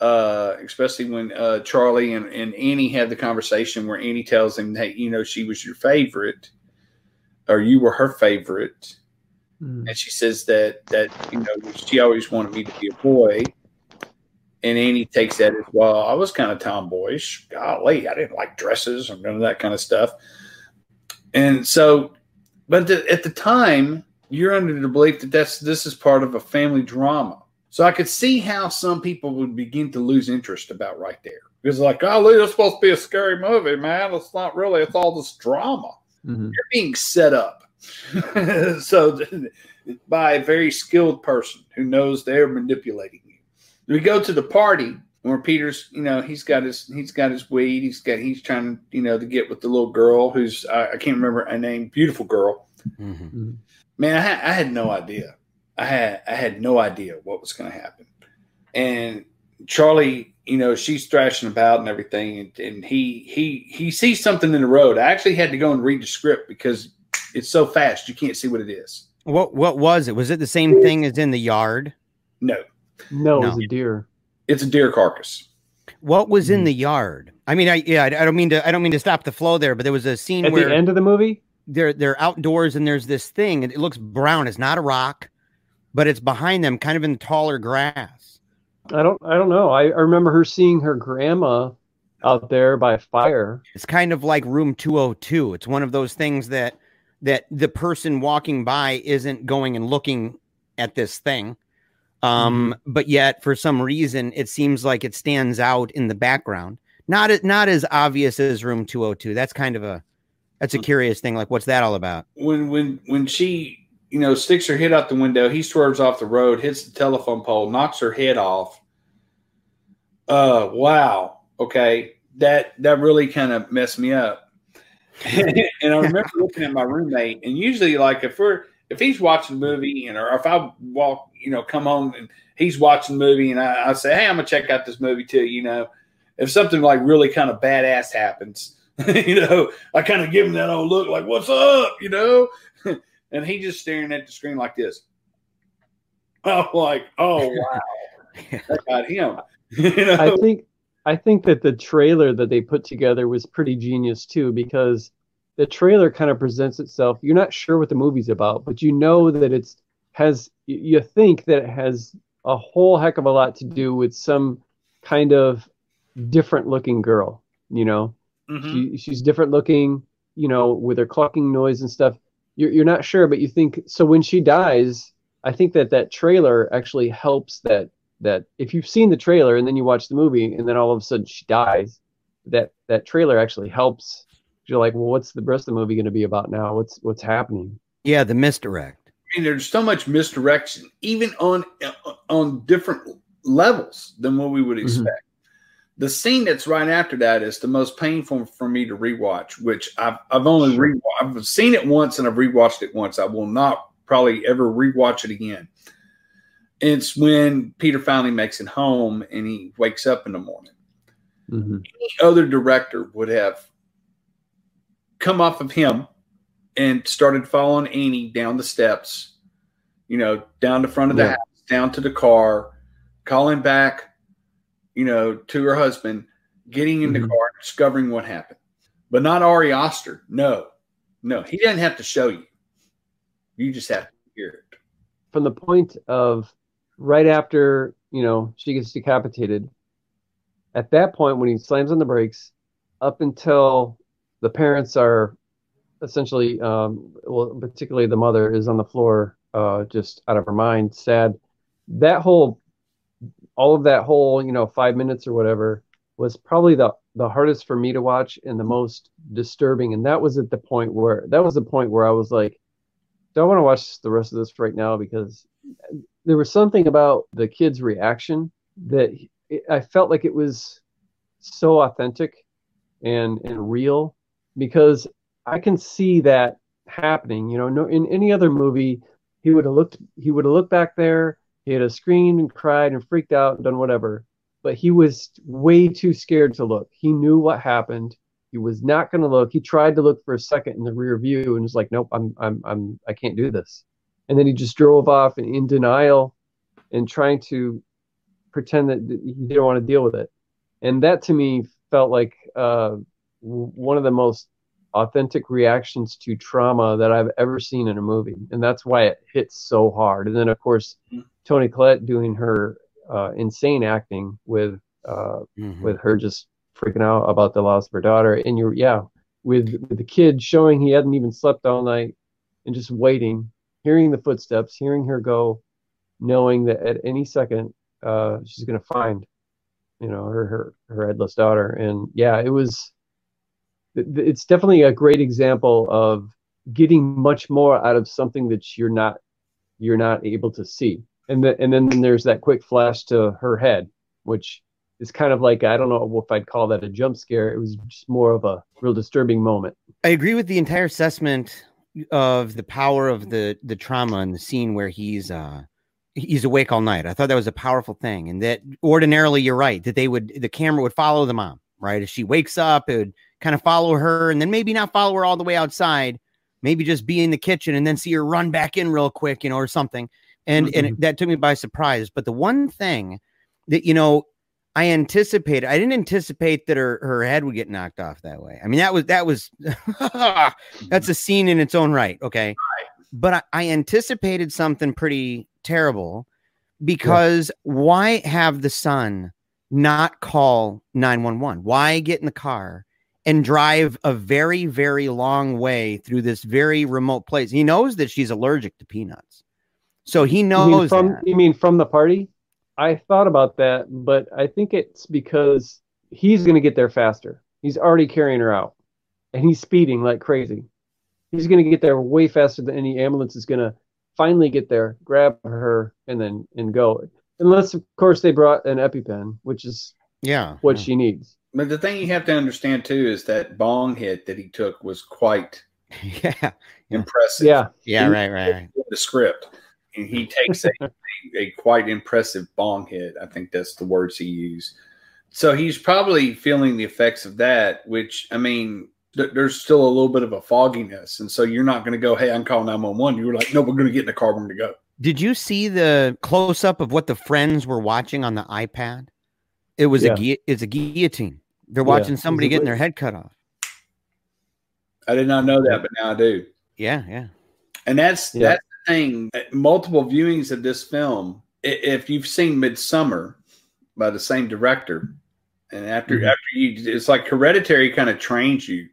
uh, especially when uh, Charlie and, and Annie have the conversation where Annie tells him, "Hey, you know, she was your favorite." or you were her favorite Mhm. and she says that that you know she always wanted me to be a boy and annie takes that as well. I was kind of tomboyish. Golly i didn't like dresses or none of that kind of stuff. And so but the, at the time you're under the belief that that's this is part of a family drama. So i could see how some people would begin to lose interest about right there. Because like oh it's supposed to be a scary movie man. It's not really it's all this drama. Mhm. you're being set up. So by a very skilled person who knows they're manipulating we go to the party where peter's you know he's got his he's got his weed. He's got he's trying you know to get with the little girl who's i, I can't remember her name. Beautiful girl. Mhm. man I had, I had no idea. I had i had no idea what was going to happen. And charlie you know she's thrashing about and everything and, and he he he sees something in the road. I actually had to go and read the script because it's so fast you can't see what it is. What what was it? Was it the same thing as in the yard? no No, it No. was a deer. it's a deer carcass What was in Mhm. the yard? I mean, I yeah, I I don't mean to I don't mean to stop the flow there, but there was a scene At where the end of the movie, they're they're outdoors and there's this thing and it looks brown. It's not a rock, but it's behind them, kind of in the taller grass. I don't I don't know. I, I remember her seeing her grandma out there by a fire. It's kind of like room 202. It's one of those things that that the person walking by isn't going and looking at this thing. Um, but yet for some reason it seems like it stands out in the background. Not as not as obvious as room 202. That's kind of a that's a curious thing. Like, what's that all about? when when when she you know, sticks her head out the window. He swerves off the road, hits the telephone pole, knocks her head off. Uh, wow. Okay, that that really kind of messed me up. and I remember looking at my roommate, and usually, like if we're if he's watching a movie, and or if I walk, you know, come home and he's watching a movie, and I, I say, "Hey, I'm gonna check out this movie too," you know, if something like really kind of badass happens, you know, I kind of give him that old look, like, "What's up?" You know, and he just staring at the screen like this. I'm like, "Oh wow, that got him." you know? I think I think that the trailer that they put together was pretty genius too because the trailer kind of presents itself. You're not sure what the movie's about, but you know that it's has you think that it has a whole heck of a lot to do with some kind of different looking girl, you know. Mm-hmm. She, she's different looking, you know, with her clucking noise and stuff. You're, you're not sure, but you think so. When she dies, I think that that trailer actually helps that that if you've seen the trailer and then you watch the movie and then all of a sudden she dies, that that trailer actually helps. You're like, well, what's the rest of the movie going to be about now? What's what's happening? Yeah, the misdirect. I mean, there's so much misdirection, even on on different levels than what we would mm-hmm. expect. Mm-hmm. The scene that's right after that is the most painful for me to rewatch, which I've I've only re I've seen it once and I've rewatched it once. I will not probably ever rewatch it again it's when Peter finally makes it home and he wakes up in the morning. Mm-hmm. Any other director would have come off of him and started following Annie down the steps, you know, down the front of the yeah. house, down to the car, calling back, you know, to her husband, getting in mm-hmm. the car, discovering what happened. But not Ari Aster. No, no, he doesn't have to show you. You just have to hear it. From the point of right after you know she gets decapitated at that point when he slams on the brakes up until the parents are essentially um, well particularly the mother is on the floor uh, just out of her mind sad. That whole all of that whole you know five minutes or whatever was probably the the hardest for me to watch and the most disturbing. And that was at the point where that was the point where i was like don't want to watch the rest of this right now? Because there was something about the kid's reaction that I felt like it was so authentic and and real because I can see that happening. You know, no, in any other movie, he would have looked he would have looked back there, he would have screamed and cried and freaked out and done whatever. But he was way too scared to look. He knew what happened. He was not going to look. He tried to look for a second in the rear view and was like, "Nope, I'm, I'm, I'm, I can't do this." and then he just drove off in denial and trying to pretend that he didn't want to deal with it. And that to me felt like uh, one of the most authentic reactions to trauma that I've ever seen in a movie, and that's why it hits so hard. And then of course mm-hmm. Toni Collette doing her uh, insane acting with uh, mm-hmm. with her just freaking out about the loss of her daughter, and you're yeah with with the kid showing he hadn't even slept all night and just waiting hearing the footsteps, hearing her go, knowing that at any second uh, she's going to find, you know, her, her her headless daughter. And yeah, it was. It's definitely a great example of getting much more out of something that you're not you're not able to see. And the, and then there's that quick flash to her head, which is kind of like I don't know if I'd call that a jump scare. It was just more of a real disturbing moment. I agree with the entire assessment of the power of the the trauma and the scene where he's uh he's awake all night. I thought that was a powerful thing, and that ordinarily you're right that they would the camera would follow the mom right as she wakes up, it would kind of follow her, and then maybe not follow her all the way outside, maybe just be in the kitchen and then see her run back in real quick, you know, or something. And mm-hmm. and it, that took me by surprise. But the one thing that you know I anticipated. I didn't anticipate that her, her head would get knocked off that way. I mean, that was that was that's a scene in its own right. Okay, but I, I anticipated something pretty terrible because yeah. why have the son not call nine one one? Why get in the car and drive a very very long way through this very remote place? He knows that she's allergic to peanuts, so he knows. You mean from, that. you mean from the party? I thought about that, but I think it's because he's going to get there faster. He's already carrying her out, and he's speeding like crazy. He's going to get there way faster than any ambulance is going to finally get there, grab her, and then and go. Unless, of course, they brought an EpiPen, which is Yeah. what yeah. she needs. But the thing you have to understand too is that bong hit that he took was quite yeah. Yeah. impressive. Yeah, Yeah. Right. Right. Right. the script, and he takes a, a quite impressive bong hit. I think that's the words he used. So he's probably feeling the effects of that. Which I mean, th- there's still a little bit of a fogginess, and so you're not going to go, "Hey, I'm calling 911." You were like, "No, we're going to get in the car. We're going to go." Did you see the close up of what the friends were watching on the iPad? It was Yeah. a gui- it's a guillotine. They're Yeah. watching somebody getting their head cut off. I did not know that, but now I do. Yeah, yeah. And that's Yeah. that's the thing. Multiple viewings of this film. If you've seen Midsommar by the same director, and after Mhm. after you, it's like Hereditary kind of trains you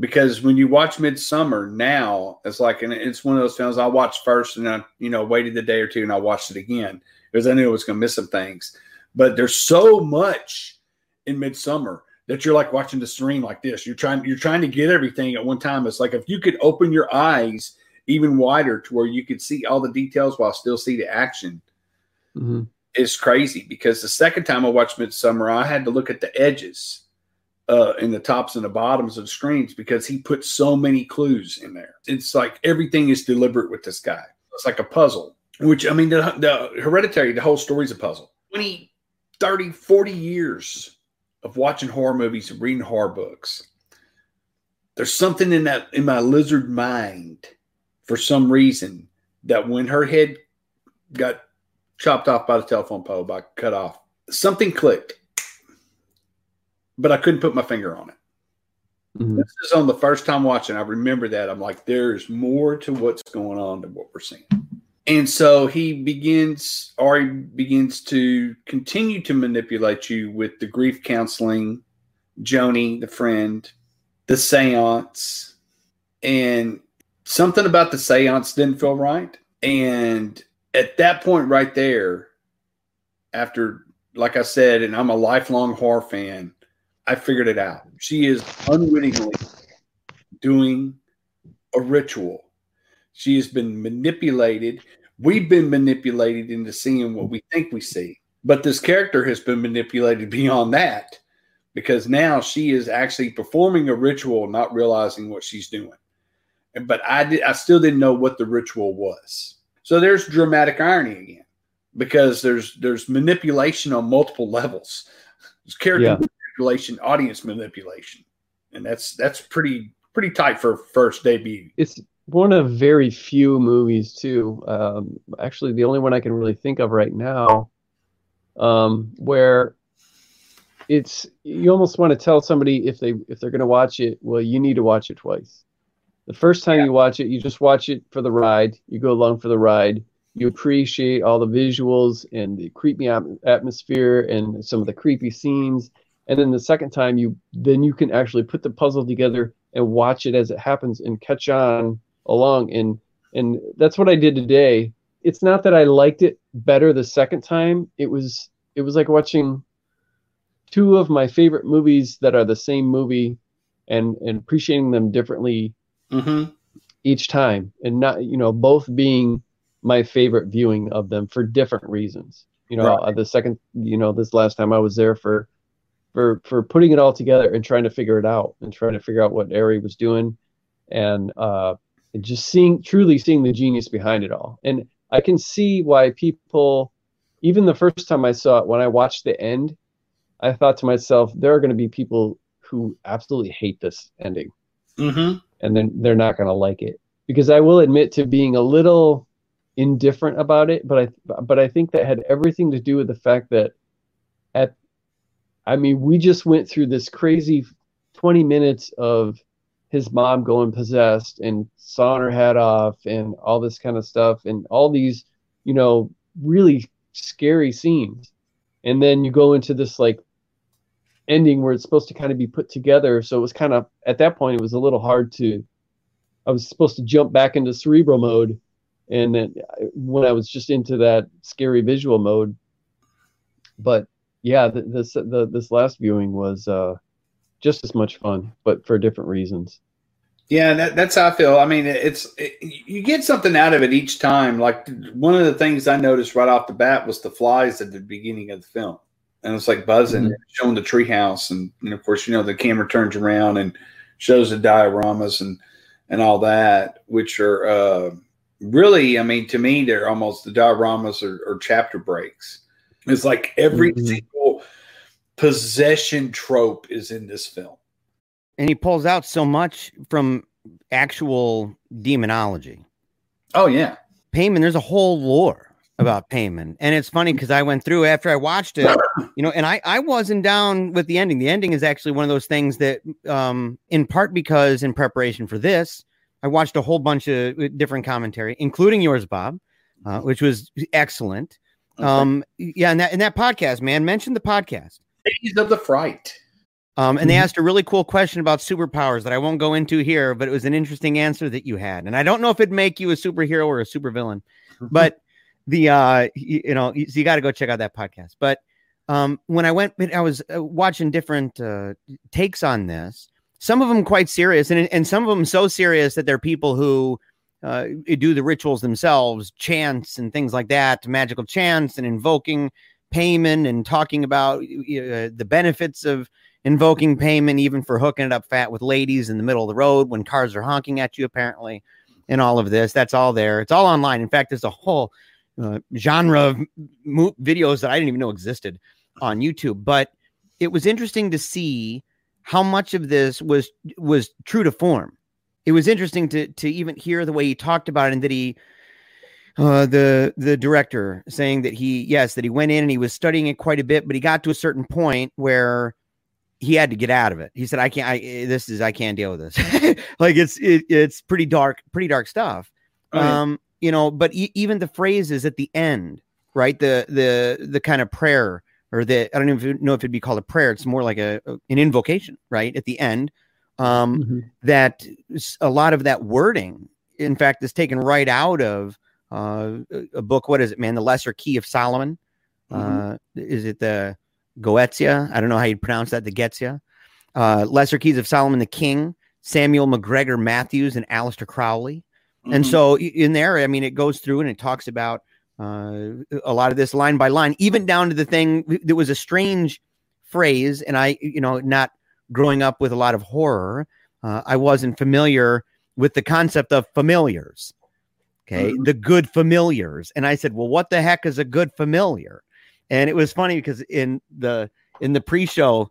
because when you watch Midsommar now, it's like and it's one of those films I watched first, and I you know waited a day or two and I watched it again because I knew I was going to miss some things. But there's so much in Midsommar that you're like watching the screen like this. You're trying you're trying to get everything at one time. It's like if you could open your eyes even wider to where you could see all the details while still see the action Mhm. is crazy because the second time I watched Midsommar, I had to look at the edges uh in the tops and the bottoms of the screens because he put so many clues in there. It's like everything is deliberate with this guy. It's like a puzzle, which I mean, the, the hereditary, the whole story's a puzzle. 20, 30, 40 years of watching horror movies and reading horror books. There's something in that in my lizard mind for some reason that when her head got chopped off by the telephone pole, by cut off, something clicked. But I couldn't put my finger on it. Mhm. This is on the first time watching. I remember that. I'm like, there's more to what's going on than what we're seeing. And so he begins, or he begins to continue to manipulate you with the grief counseling, Joni, the friend, the seance. And something about the seance didn't feel right. And at that point, right there, after, like I said, and I'm a lifelong horror fan, I figured it out. She is unwittingly doing a ritual. She has been manipulated. We've been manipulated into seeing what we think we see. But this character has been manipulated beyond that because now she is actually performing a ritual, not realizing what she's doing. But I did, I still didn't know what the ritual was. So there's dramatic irony again because there's there's manipulation on multiple levels. There's character Yeah. manipulation, audience manipulation, and that's that's pretty pretty tight for first debut. It's one of very few movies too. Um, actually, the only one I can really think of right now, um, where it's you almost want to tell somebody if they if they're going to watch it, well, you need to watch it twice. The first time you watch it, you just watch it for the ride. You go along for the ride. You appreciate all the visuals and the creepy atm- atmosphere and some of the creepy scenes. And then the second time, you then you can actually put the puzzle together and watch it as it happens and catch on along. And and that's what I did today. It's not that I liked it better the second time. It was it was like watching two of my favorite movies that are the same movie and and appreciating them differently Mm-hmm. each time and not you know both being my favorite viewing of them for different reasons you know Right. the second you know this last time i was there for for for putting it all together and trying to figure it out and trying to figure out what ari was doing and uh and just seeing truly seeing the genius behind it all. And i can see why people even the first time i saw it when i watched the end i thought to myself there are going to be people who absolutely hate this ending. Mm-hmm. and then they're not going to like it. Because I will admit to being a little indifferent about it but I but I think that had everything to do with the fact that at I mean we just went through this crazy 20 minutes of his mom going possessed and sawing her head off and all this kind of stuff and all these you know really scary scenes and then you go into this like ending where it's supposed to kind of be put together. So it was kind of at that point it was a little hard to. I was supposed to jump back into cerebral mode, and then when I was just into that scary visual mode. But yeah, this the this last viewing was uh, just as much fun, but for different reasons. Yeah, that, that's how I feel. I mean, it's it, you get something out of it each time. Like one of the things I noticed right off the bat was the flies at the beginning of the film, and it's like buzzing, Mhm. showing the treehouse, and, and of course, you know, the camera turns around and shows the dioramas and and all that, which are uh, really, I mean, to me, they're almost the dioramas are, are chapter breaks. It's like every Mhm. single possession trope is in this film. And he pulls out so much from actual demonology. Oh yeah, Paimon, there's a whole lore about Paimon. And it's funny because I went through after I watched it, you know, and I, I wasn't down with the ending. The ending is actually one of those things that, um, in part because in preparation for this, I watched a whole bunch of uh, different commentary, including yours, Bob, uh, which was excellent. Okay. Um, yeah, and that in that podcast, man, mention the podcast. Days of the Fright. Um, and they Mhm. asked a really cool question about superpowers that I won't go into here, but it was an interesting answer that you had. And I don't know if it'd make you a superhero or a supervillain, but the uh, you, you know, you, so you got to go check out that podcast. But um, when I went, I was uh, watching different uh, takes on this. Some of them quite serious, and and some of them so serious that they're people who uh, do the rituals themselves, chants and things like that, magical chants and invoking Paimon and talking about uh, the benefits of invoking Paimon, even for hooking it up fat with ladies in the middle of the road when cars are honking at you, apparently, and all of this. That's all there. It's all online. In fact, there's a whole uh, genre of mo- videos that I didn't even know existed on YouTube. But it was interesting to see how much of this was was true to form. It was interesting to to even hear the way he talked about it and that he uh, the the director saying that he yes that he went in and he was studying it quite a bit, but he got to a certain point where he had to get out of it. He said, "I can't. I this is I can't deal with this. like it's it, it's pretty dark, pretty dark stuff. Oh, yeah. Um, you know, but e- even the phrases at the end, right? The the the kind of prayer or the I don't even know if it'd be called a prayer. It's more like a an invocation, right? At the end, um, Mhm. that a lot of that wording, in fact, is taken right out of uh, a- book. What is it, man? The Lesser Key of Solomon. Mhm. Uh, is it the Goetia? I don't know how you pronounce that. The Getzia. Uh, Lesser Keys of Solomon the King. Samuel McGregor Matthews and Aleister Crowley. And Mhm. so in there, I mean, it goes through and it talks about uh, a lot of this line by line, even down to the thing that was a strange phrase. And I, you know, not growing up with a lot of horror, uh, I wasn't familiar with the concept of familiars. Okay. Mhm. The good familiars. And I said, well, what the heck is a good familiar? And it was funny because in the, in the pre-show,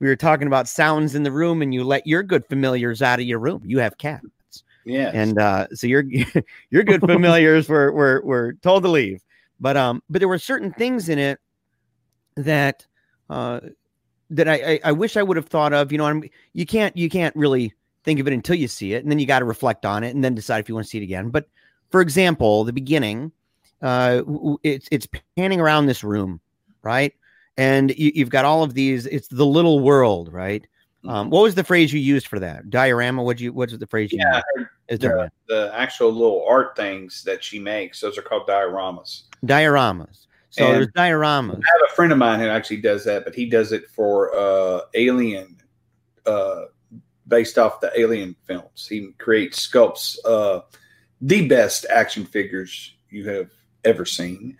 we were talking about sounds in the room and you let your good familiars out of your room. You have cats Yeah. and uh, so your your good familiars were were were told to leave. But um, but there were certain things in it that uh that I I, I wish I would have thought of. You know, I'm, you can't you can't really think of it until you see it, and then you got to reflect on it, and then decide if you want to see it again. But for example, the beginning, uh, it's it's panning around this room, right? And you, you've got all of these. It's the little world, right? Um, what was the phrase you used for that diorama? What you what's the phrase? You yeah, used? Is there the, the actual little art things that she makes, those are called dioramas. dioramas. So And- there's dioramas. I have a friend of mine who actually does that, but he does it for uh, Alien, uh, based off the Alien films. He creates sculpts uh, the best action figures you have ever seen,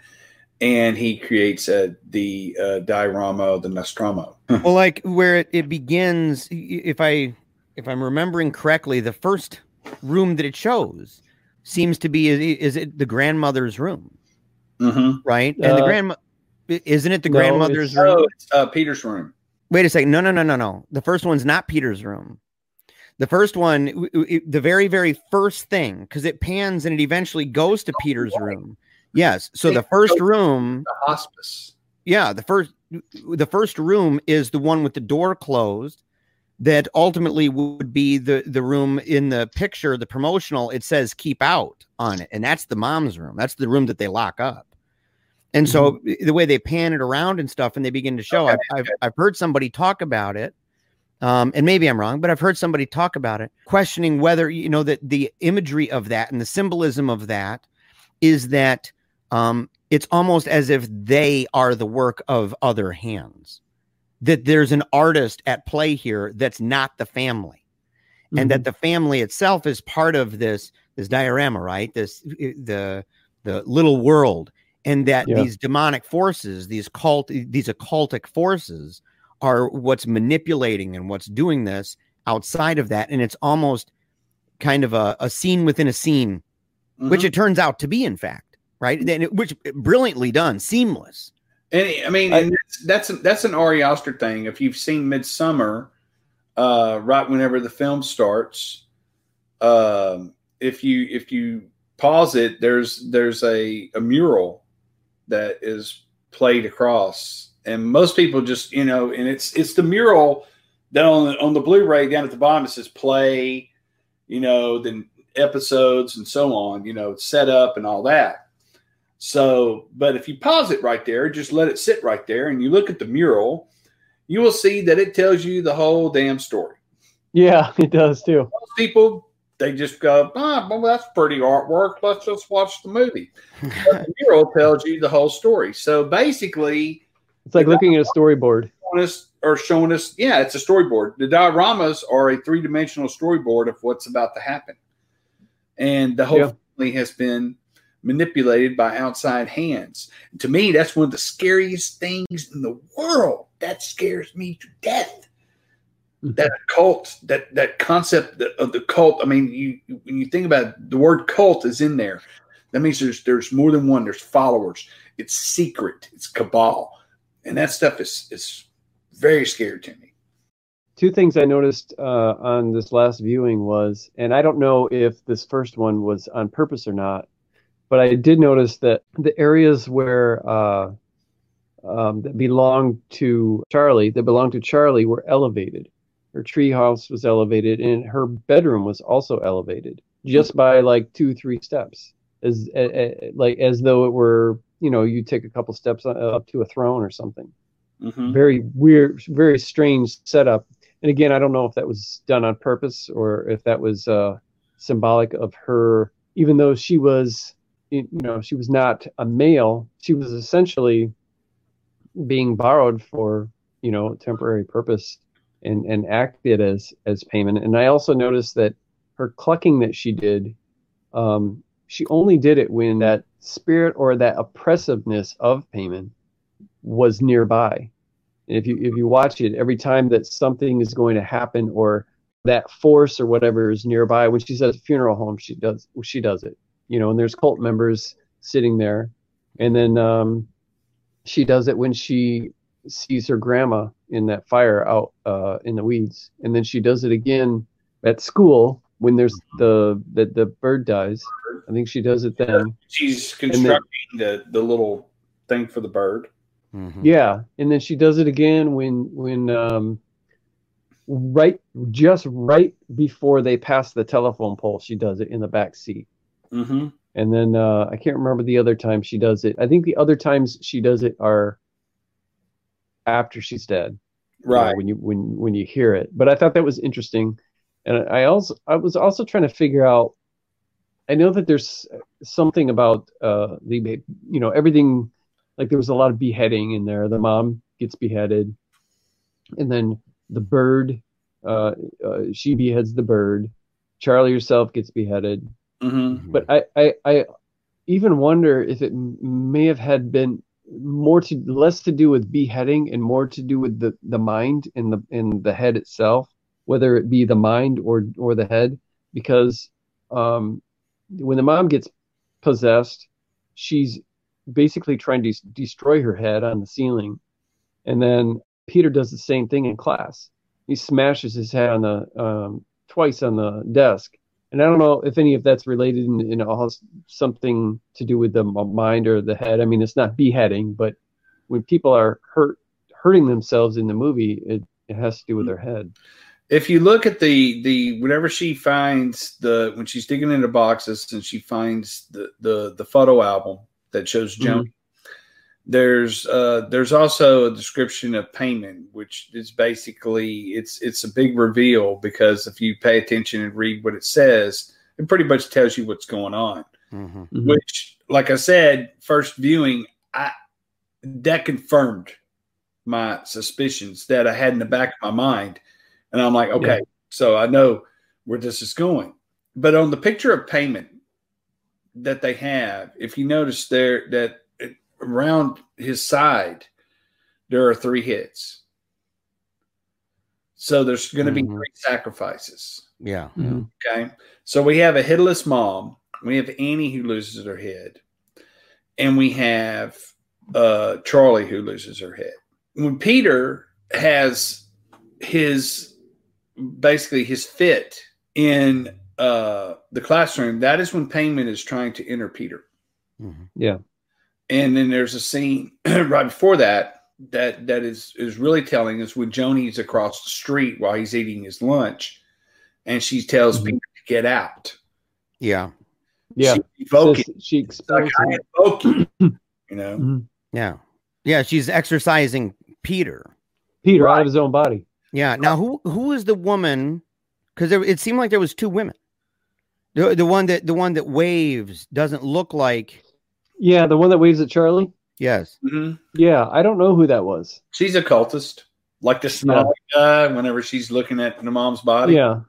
and he creates uh, the uh, diorama, the Nostromo. Well, like where it, it begins, if I if I'm remembering correctly, the first room that it shows seems to be is, is it the grandmother's room, mm-hmm. right? And the Uh, grandma isn't it the no, grandmother's it's- room? Oh, it's uh, Peter's room. Wait a second. No, no, no, no, no. The first one's not Peter's room. The first one, w- the very, very first thing, because it pans and it eventually goes to oh, Peter's room. Yes. So the first room The hospice. yeah the first the first room is the one with the door closed that ultimately would be the the room in the picture the promotional it says keep out on it and that's the mom's room that's the room that they lock up and so mm-hmm. the way they pan it around and stuff and they begin to show Okay, I've, I've, I've heard somebody talk about it um, and maybe i'm wrong but i've heard somebody talk about it questioning whether you know that the imagery of that and the symbolism of that is that um, it's almost as if they are the work of other hands that there's an artist at play here that's not the family and that the family itself is part of this this diorama, right? This the the little world, and that Yeah. these demonic forces, these cult, these occultic forces, are what's manipulating and what's doing this outside of that, and it's almost kind of a, a scene within a scene, which Mhm. it turns out to be, in fact, right? Then it, which brilliantly done, seamless. And I mean, I- and that's that's, that's an Ari Aster thing. If you've seen Midsommar, uh, right whenever the film starts, um, if you if you pause it, there's there's a, a mural that is played across, and most people just you know, and it's it's the mural that on the, on the Blu-ray down at the bottom it says play, you know, then episodes and so on, you know, set up and all that. So, but if you pause it right there, just let it sit right there, and you look at the mural, you will see that it tells you the whole damn story. Yeah, it does too. Most people, they just go, ah, well, that's pretty artwork. Let's just watch the movie. But the mural tells you the whole story. So basically, It's like looking at a storyboard. showing us or showing us, yeah, it's a storyboard. The dioramas are a three dimensional storyboard of what's about to happen. And the whole Yeah. family has been manipulated by outside hands. To me, that's one of the scariest things in the world. That scares me to death. Mm-hmm. That cult, that that concept of the cult. I mean, you when you think about it, the word cult is in there. That means there's there's more than one. There's followers. It's secret. It's cabal, and that stuff is is very scary to me. Two things I noticed uh, on this last viewing was, and I don't know if this first one was on purpose or not, but I did notice that the areas where uh, um, that belonged to Charlie, that belonged to Charlie, were elevated. Her treehouse was elevated, and her bedroom was also elevated, just by like two, three steps, as uh, like as though it were, you know, you take a couple steps uh, up to a throne or something Mhm. very weird, very strange setup. And again, I don't know if that was done on purpose or if that was uh, symbolic of her, even though she was, you know, she was not a male, she was essentially being borrowed for, you know, temporary purpose and, and acted as, as Paimon. And I also noticed that her clucking that she did, um, she only did it when that spirit or that oppressiveness of Paimon was nearby. And if you if you watch it, every time that something is going to happen or that force or whatever is nearby, when she says funeral home, she does she does it. You know, and there's cult members sitting there, and then um, she does it when she sees her grandma in that fire out uh, in the weeds, and then she does it again at school when there's the the, the bird dies. I think she does it then. She's then- constructing the the little thing for the bird. Mhm. Yeah, and then she does it again when when um right just right before they pass the telephone pole, she does it in the back seat. Mm-hmm. And then uh I can't remember the other time she does it. I think the other times she does it are after she's dead. you know, Right. when you when when you hear it. But I thought that was interesting. And I also I was also trying to figure out I know that there's something about uh the you know everything like there was a lot of beheading in there. The mom gets beheaded, and then the bird, uh, uh, she beheads the bird. Charlie herself gets beheaded. Mm-hmm. But I, I, I even wonder if it may have had been more to less to do with beheading and more to do with the the mind and the and the head itself, whether it be the mind or or the head, because um, when the mom gets possessed, she's basically trying to destroy her head on the ceiling, and then Peter does the same thing in class. He smashes his head on the um, twice on the desk, and I don't know if any of that's related in, in all something to do with the mind or the head. I mean, it's not beheading, but when people are hurt hurting themselves in the movie, it, it has to do with their head. If you look at the the whenever she finds the when she's digging into boxes and she finds the the the photo album that shows Joni, there's uh there's also a description of Paimon, which is basically it's it's a big reveal because if you pay attention and read what it says, it pretty much tells you what's going on. Mhm. Mhm. Which, like I said, first viewing, I that confirmed my suspicions that I had in the back of my mind. And I'm like, okay, so I know where this is going. But on the picture of Paimon that they have, if you notice there that around his side, there are three hits. So there's going to be Mhm. three sacrifices. Yeah. Mhm. Okay. So we have a headless mom. We have Annie who loses her head. And we have uh, Charlie who loses her head. When Peter has his basically his fit in uh, the classroom, that is when Paimon is trying to enter Peter. Mhm. Yeah. And then there's a scene right before that that that is is really telling us when Joni's across the street while he's eating his lunch, and she tells Mhm. Peter to get out. Yeah. Yeah. She invoke Says- it. she Like, expels I him. invoke you. You know. Mhm. Yeah. Yeah. She's exorcising Peter. Peter out of his own body. Yeah. Now, who who is the woman? Because it seemed like there was two women. The the one that the one that waves doesn't look like. Yeah, the one that waves at Charlie. Yes. Mhm. Yeah, I don't know who that was. She's a cultist, like the smelly guy. Whenever she's looking at the mom's body, Yeah.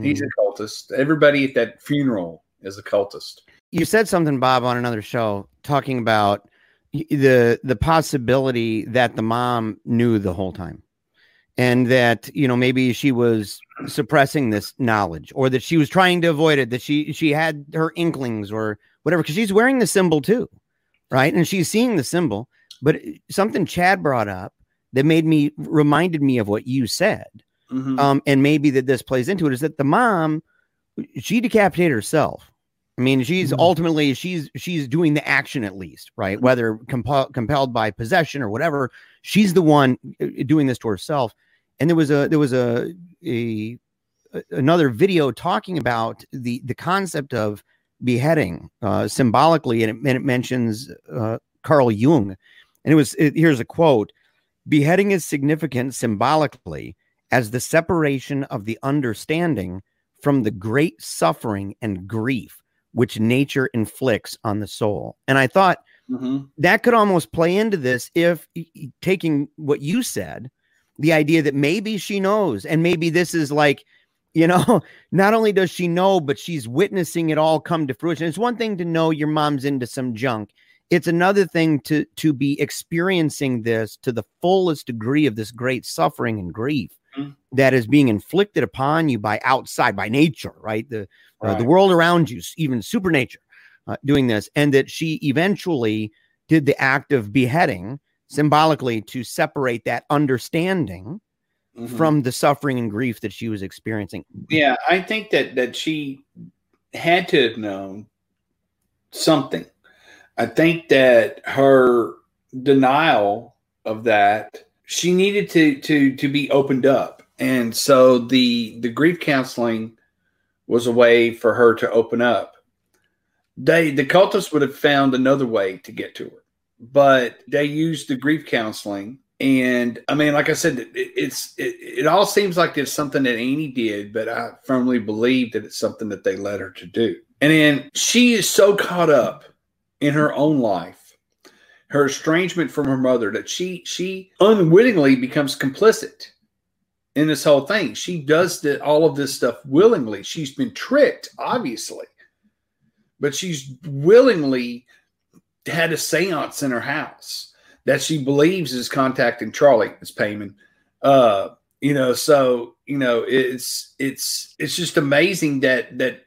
he's Mhm. a cultist. Everybody at that funeral is a cultist. You said something, Bob, on another show talking about the the possibility that the mom knew the whole time, and that you know maybe she was suppressing this knowledge, or that she was trying to avoid it. That she she had her inklings or whatever, because she's wearing the symbol too, right? And she's seeing the symbol. But something Chad brought up that made me reminded me of what you said Mhm. um, and maybe that this plays into it is that the mom she decapitated herself. I mean, she's Mhm. ultimately she's she's doing the action at least, right? Whether compel, compelled by possession or whatever, she's the one uh, doing this to herself. And there was a there was a a another video talking about the the concept of beheading uh, symbolically, and it, and it mentions uh, Carl Jung, and it was it, here's a quote: "Beheading is significant symbolically." as the separation of the understanding from the great suffering and grief which nature inflicts on the soul. And I thought Mhm. that could almost play into this if taking what you said, the idea that maybe she knows, and maybe this is like, you know, not only does she know, but she's witnessing it all come to fruition. It's one thing to know your mom's into some junk. It's another thing to to be experiencing this to the fullest degree of this great suffering and grief Mhm. that is being inflicted upon you by outside, by nature, right? The uh, the world around you, even supernature, uh, doing this, and that she eventually did the act of beheading symbolically to separate that understanding Mhm. from the suffering and grief that she was experiencing. Yeah, I think that that she had to have known something. I think that her denial of that she needed to to to be opened up, and so the the grief counseling was a way for her to open up. They the cultists would have found another way to get to her, but they used the grief counseling and I mean, like I said, it, it's it, it all seems like it's something that Annie did, but I firmly believe that it's something that they led her to do. And then she is so caught up in her own life, her estrangement from her mother, that she she unwittingly becomes complicit in this whole thing. She does the, all of this stuff willingly. She's been tricked, obviously, but she's willingly had a seance in her house that she believes is contacting Charlie as Paimon. Uh, you know, so you know, it's it's it's just amazing that that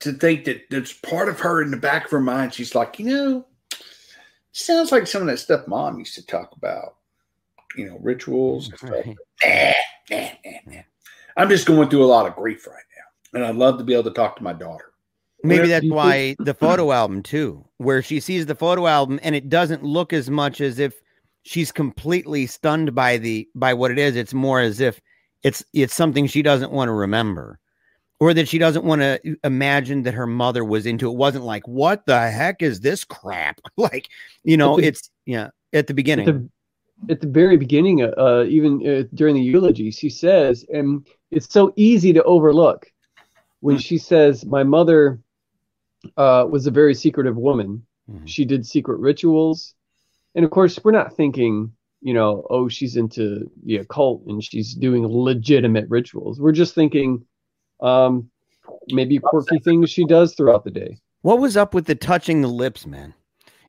to think that there's part of her in the back of her mind. She's like, you know, sounds like some of that stuff mom used to talk about. You know, rituals. Right. Nah, nah, nah. I'm just going through a lot of grief right now, and I'd love to be able to talk to my daughter. Maybe that's why the photo album too, where she sees the photo album and it doesn't look as much as if she's completely stunned by the by what it is. It's more as if it's it's something she doesn't want to remember, or that she doesn't want to imagine that her mother was into. It wasn't like what the heck is this crap? like you know, the- it's yeah at the At beginning. the, at the very beginning, uh, uh, even uh, during the eulogy, she says, and it's so easy to overlook when she says, "My mother uh, was a very secretive woman. Mhm. She did secret rituals, and of course, we're not thinking, you know, oh, she's into the occult and she's doing legitimate rituals. We're just thinking um, maybe quirky things she does throughout the day. What was up with the touching the lips, man?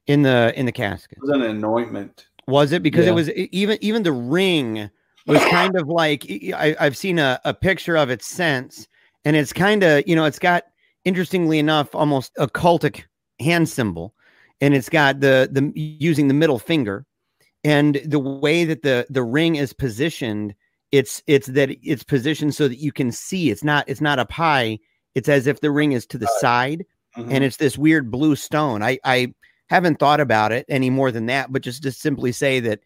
In the in the casket. It was an anointment. Was it because Yeah. it was even even the ring was kind of like I, I've seen a, a picture of it since, and it's kind of you know it's got interestingly enough almost a cultic hand symbol, and it's got the the using the middle finger, and the way that the the ring is positioned, it's it's that it's positioned so that you can see. It's not it's not up high. It's as if the ring is to the side Mhm. and it's this weird blue stone. I I haven't thought about it any more than that, but just to simply say that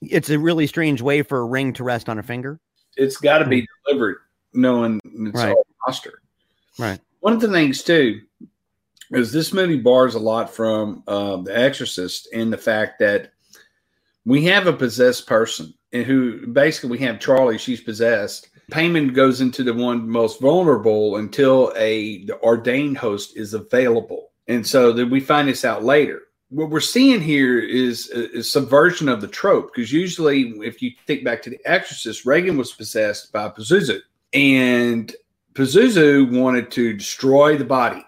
it's a really strange way for a ring to rest on a finger. it's got to be delivered knowing it's Right. all roster. Right. One of the things too is this movie bars a lot from uh, The Exorcist in the fact that we have a possessed person and who basically we have Charlie, she's possessed. Paimon goes into the one most vulnerable until a the ordained host is available, and so then we find this out later. What we're seeing here is a subversion of the trope because usually, if you think back to The Exorcist, Regan was possessed by Pazuzu, and Pazuzu wanted to destroy the body.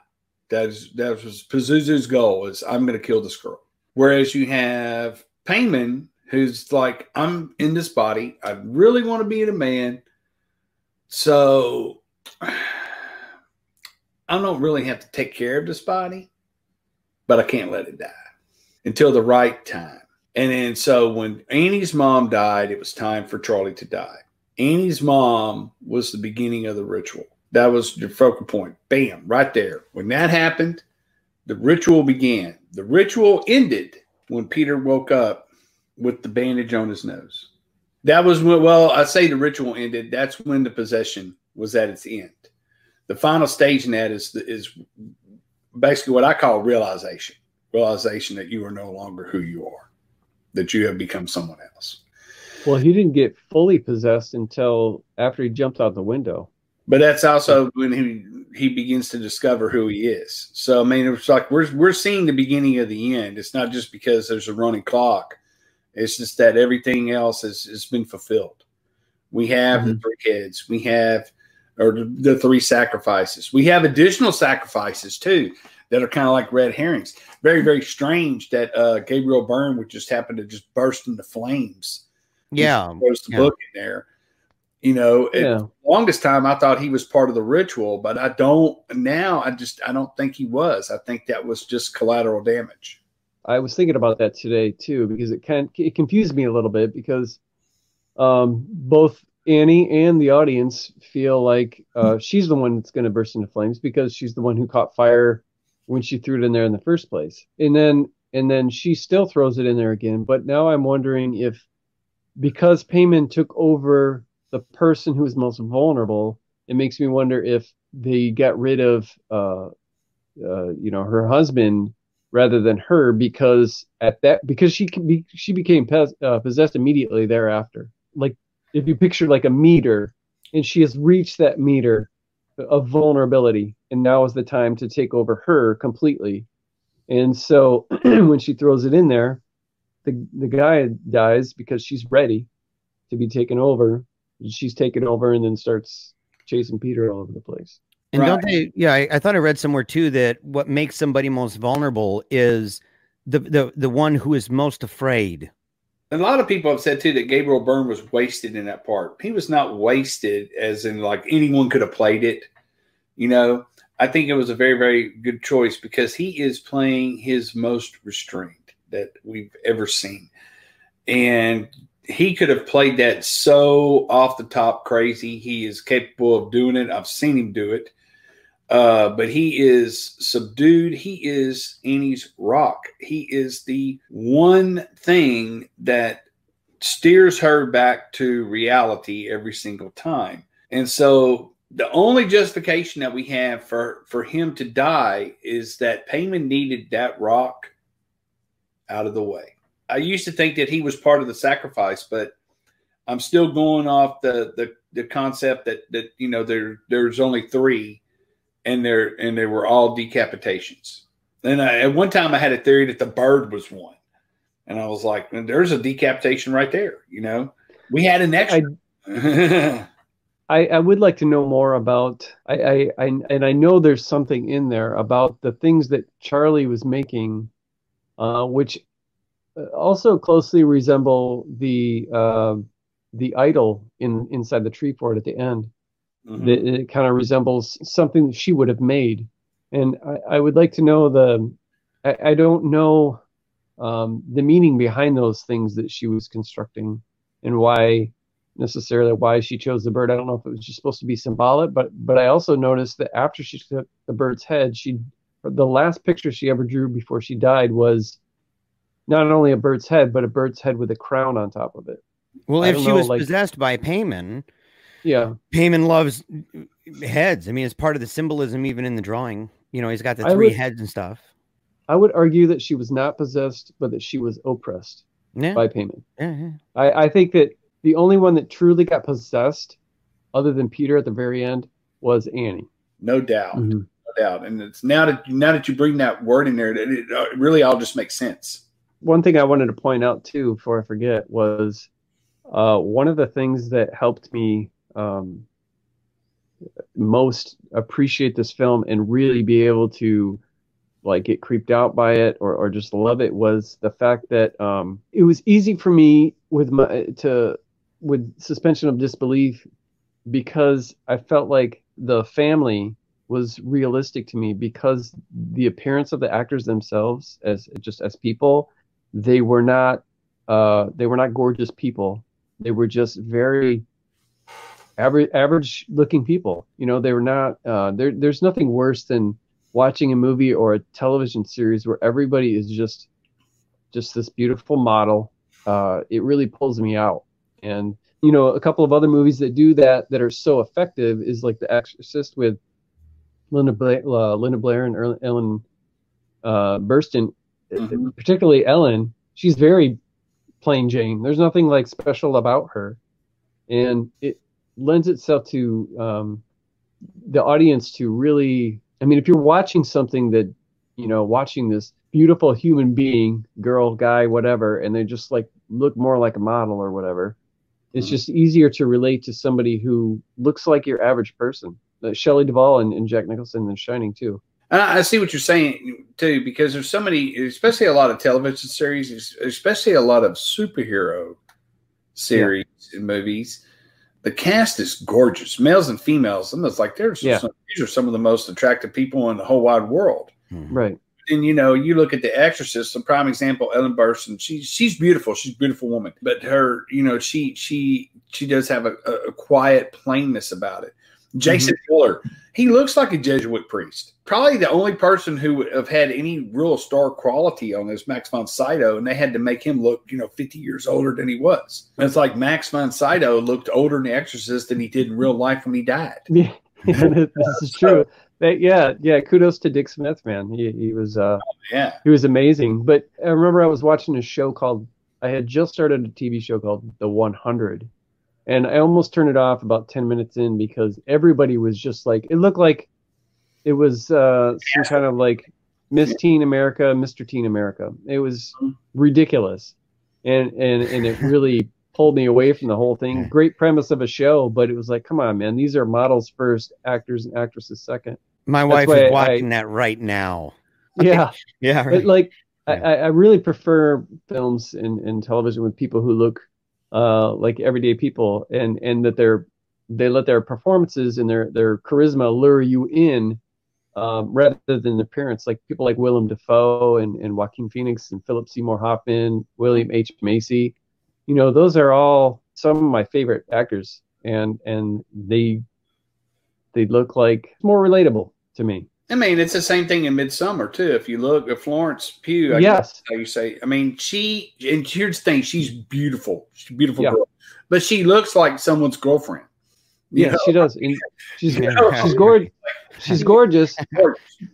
That is that was Pazuzu's goal is I'm going to kill this girl. Whereas you have Paimon, who's like, I'm in this body. I really want to be in a man. So I don't really have to take care of this body, but I can't let it die until the right time. And then so when Annie's mom died, it was time for Charlie to die. Annie's mom was the beginning of the ritual. That was the focal point. Bam, right there. When that happened, the ritual began. The ritual ended when Peter woke up with the bandage on his nose. That was when, well, I say the ritual ended. That's when the possession was at its end. The final stage in that is is basically what I call realization. Realization that you are no longer who you are, that you have become someone else. Well, he didn't get fully possessed until after he jumped out the window. But that's also when he he begins to discover who he is. So I mean, it's like we're we're seeing the beginning of the end. It's not just because there's a running clock. It's just that everything else has, has been fulfilled. We have the three kids. We have or the, the three sacrifices. We have additional sacrifices too that are kind of like red herrings. Very very strange that uh, Gabriel Byrne would just happen to just burst into flames. Yeah. Throws the yeah. book in there. You know, Yeah. longest time I thought he was part of the ritual, but I don't now. I just I don't think he was. I think that was just collateral damage. I was thinking about that today too because it kind it confused me a little bit because um, both Annie and the audience feel like uh, she's the one that's going to burst into flames because she's the one who caught fire when she threw it in there in the first place, and then and then she still throws it in there again. But now I'm wondering if because Paimon took over the person who is most vulnerable, it makes me wonder if they got rid of uh, uh, you know her husband rather than her because at that because she be she became uh, possessed immediately thereafter. Like if you picture like a meter and she has reached that meter of vulnerability and now is the time to take over her completely. And so when she throws it in there the the guy dies because she's ready to be taken over she's taken over and then starts chasing peter all over the place And don't they? Yeah, I, I thought I read somewhere too that what makes somebody most vulnerable is the the the one who is most afraid. And a lot of people have said too that Gabriel Byrne was wasted in that part. He was not wasted, as in like anyone could have played it. You know, I think it was a very, very good choice because he is playing his most restrained that we've ever seen, and he could have played that so off the top crazy. He is capable of doing it. I've seen him do it. Uh, but he is subdued. He is Annie's rock. He is the one thing that steers her back to reality every single time. And so the only justification that we have for for him to die is that Paimon needed that rock out of the way. I used to think that he was part of the sacrifice, but I'm still going off the the, the concept that that you know there there's only three and there and they were all decapitations. And I, at one time, I had a theory that the bird was one, and I was like, "There's a decapitation right there." You know, we had an extra. I, I would like to know more about I, I, I and I know there's something in there about the things that Charlie was making, uh, which also closely resemble the uh, the idol in inside the tree fort at the end. Mm-hmm. It, it kind of resembles something that she would have made, and I, I would like to know the. I, I don't know um, the meaning behind those things that she was constructing, and why necessarily why she chose the bird. I don't know if it was just supposed to be symbolic, but but I also noticed that after she took the bird's head, she the last picture she ever drew before she died was not only a bird's head, but a bird's head with a crown on top of it. Well, if she know, was like, possessed by Paimon, yeah, Paimon loves heads. I mean, it's part of the symbolism even in the drawing. You know, he's got the three would, heads and stuff. I would argue that she was not possessed, but that she was oppressed yeah. by Paimon. Yeah, yeah. I, I think that the only one that truly got possessed, other than Peter at the very end, was Annie. No doubt. Mm-hmm. No doubt. And it's now that now that you bring that word in there, it, it, it really all just makes sense. One thing I wanted to point out too, before I forget, was uh, one of the things that helped me um, most appreciate this film and really be able to like get creeped out by it or, or just love it was the fact that um, it was easy for me with my to with suspension of disbelief because I felt like the family was realistic to me because the appearance of the actors themselves as just as people they were not uh, they were not gorgeous people. They were just very average average looking people. You know they were not uh, there there's nothing worse than watching a movie or a television series where everybody is just just this beautiful model. Uh, it really pulls me out. And you know, a couple of other movies that do that that are so effective is like The Exorcist with Linda Blair, uh, Linda Blair and Ellen uh, Burstyn. Mm-hmm. Particularly Ellen, she's very plain Jane. There's nothing like special about her, and it lends itself to um, the audience to really. I mean, if you're watching something that you know, watching this beautiful human being, girl, guy, whatever, and they just like look more like a model or whatever it's just easier to relate to somebody who looks like your average person. Uh, Shelley Duvall and, and Jack Nicholson in Shining too. I see what you're saying too, because there's so many, especially a lot of television series, especially a lot of superhero series yeah. and movies. The cast is gorgeous, males and females. And it's like there's yeah. some, these are some of the most attractive people in the whole wide world. Hmm. Right and you know, you look at The Exorcist, a prime example, Ellen Burstyn. She's she's beautiful. She's a beautiful woman, but her, you know, she she she does have a, a quiet plainness about it. Jason mm-hmm. Miller, he looks like a Jesuit priest. Probably the only person who would have had any real star quality on this Max von Sydow, and they had to make him look, you know, 50 years older than he was. And it's like Max von Sydow looked older in The Exorcist than he did in real life when he died. Yeah, this is true yeah, yeah. Kudos to Dick Smith, man. He he was uh, oh, yeah, he was amazing. But I remember I was watching a show called. I had just started a TV show called The 100, and I almost turned it off about 10 minutes in because everybody was just like it looked like it was uh, some kind of like Miss Teen America, Mr. Teen America. It was ridiculous, and and and it really pulled me away from the whole thing. Great premise of a show, but it was like, come on, man, these are models first, actors and actresses second. My wife is watching I, that right now. Yeah, yeah. Right. like yeah. I, I really prefer films and, and television with people who look uh, like everyday people, and and that they're they let their performances and their their charisma lure you in um, rather than appearance. Like people like Willem Dafoe and, and Joaquin Phoenix and Philip Seymour Hoffman, William H Macy. You know, those are all some of my favorite actors, and and they they look like more relatable to me. I mean, it's the same thing in Midsommar too. If you look at Florence Pugh, I yes, how you say. I mean, she and here's the thing: she's beautiful. She's a beautiful yeah. girl, but she looks like someone's girlfriend. Yeah, know? she does. And she's she's gorgeous. She's gorgeous,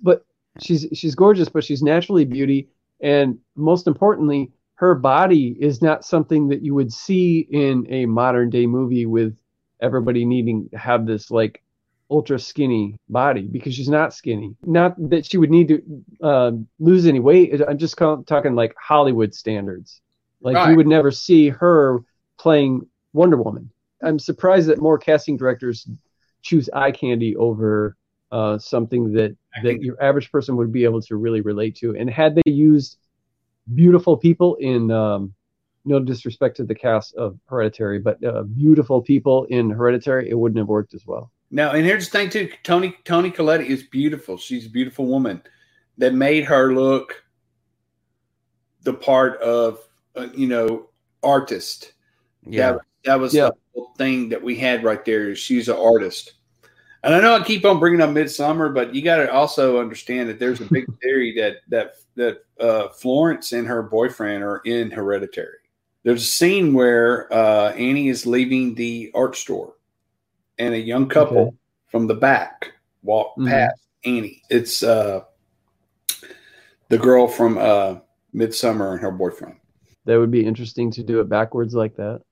but she's she's gorgeous, but she's naturally beauty, and most importantly, her body is not something that you would see in a modern day movie with everybody needing to have this like ultra skinny body because she's not skinny. Not that she would need to uh, lose any weight. I'm just talking like Hollywood standards. Like right. you would never see her playing Wonder Woman. I'm surprised that more casting directors choose eye candy over uh, something that that your average person would be able to really relate to. And had they used beautiful people in um, no disrespect to the cast of Hereditary, but uh, beautiful people in Hereditary, it wouldn't have worked as well. Now, and here's the thing too. Toni Toni Colletti is beautiful. She's a beautiful woman that made her look the part of uh, you know artist. Yeah. That, that was Yeah. the whole thing that we had right there. She's an artist. And I know I keep on bringing up Midsommar, but you got to also understand that there's a big theory that that that uh, Florence and her boyfriend are in Hereditary. There's a scene where uh, Annie is leaving the art store, and a young couple Okay. from the back walk Mhm. past Annie. It's uh, the girl from uh, Midsommar and her boyfriend. That would be interesting to do it backwards like that.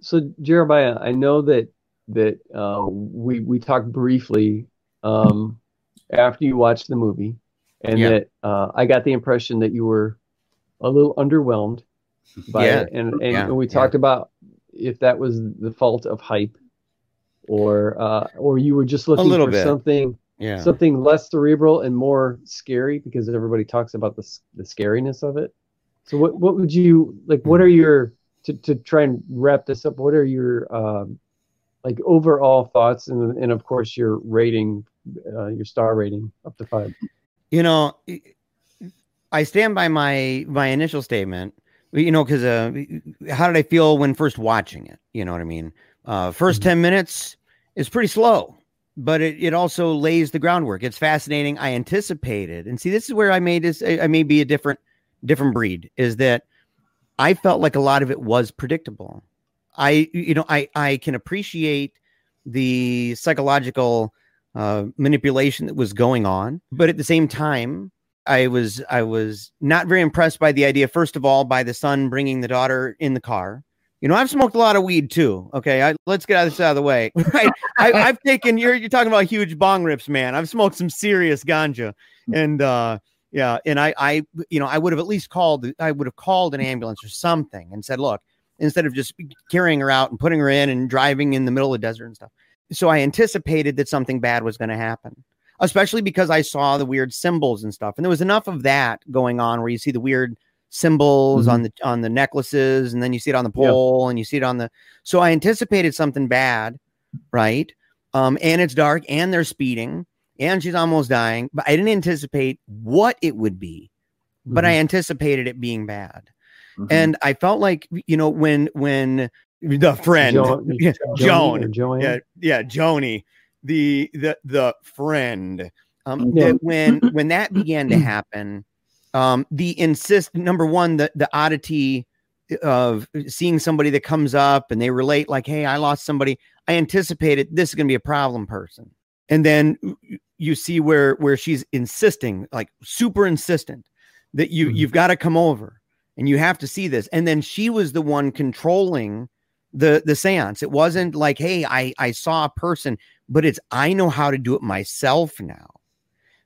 So Jeremiah, I know that that uh, we we talked briefly um, after you watched the movie, and Yeah. that uh, I got the impression that you were a little underwhelmed by Yeah. it, and and Yeah. we Yeah. talked about if that was the fault of hype, or uh, or you were just looking for bit. something Yeah. something less cerebral and more scary because everybody talks about the the scariness of it. So what what would you like? What are your to to try and wrap this up? What are your um, like overall thoughts and and of course your rating, uh, your star rating up to five? you know i stand by my my initial statement you know because uh how did i feel when first watching it you know what i mean uh 1st Mhm. 10 minutes is pretty slow but it, it also lays the groundwork it's fascinating i anticipated and see this is where i made this i I may be a different different breed is that i felt like a lot of it was predictable i you know i i can appreciate the psychological uh, manipulation that was going on. But at the same time, I was I was not very impressed by the idea. First of all, by the son bringing the daughter in the car. You know, I've smoked a lot of weed too. Okay, I, let's get this out of the way. Right, I, I've taken. You're you're talking about huge bong rips, man. I've smoked some serious ganja, and uh, yeah, and I I you know I would have at least called. I would have called an ambulance or something and said, look, instead of just carrying her out and putting her in and driving in the middle of the desert and stuff so I anticipated that something bad was going to happen, especially because I saw the weird symbols and stuff. And there was enough of that going on where you see the weird symbols Mhm. on the on the necklaces and then you see it on the pole and you see it on the so I anticipated something bad, right? Um and it's dark and they're speeding and she's almost dying, but I didn't anticipate what it would be. But I anticipated it being bad. Mhm. And I felt like you know when when the friend Joan, yeah, Joan, yeah, yeah, Joni, the the the friend. Um, Yeah. that when when that began to happen, um, the insist number one, the the oddity of seeing somebody that comes up and they relate like, hey, I lost somebody. I anticipated this is gonna be a problem person, and then you see where where she's insisting, like super insistent, that you Mhm. you've got to come over and you have to see this, and then she was the one controlling the the seance. It wasn't like, hey, I I saw a person, but it's I know how to do it myself now.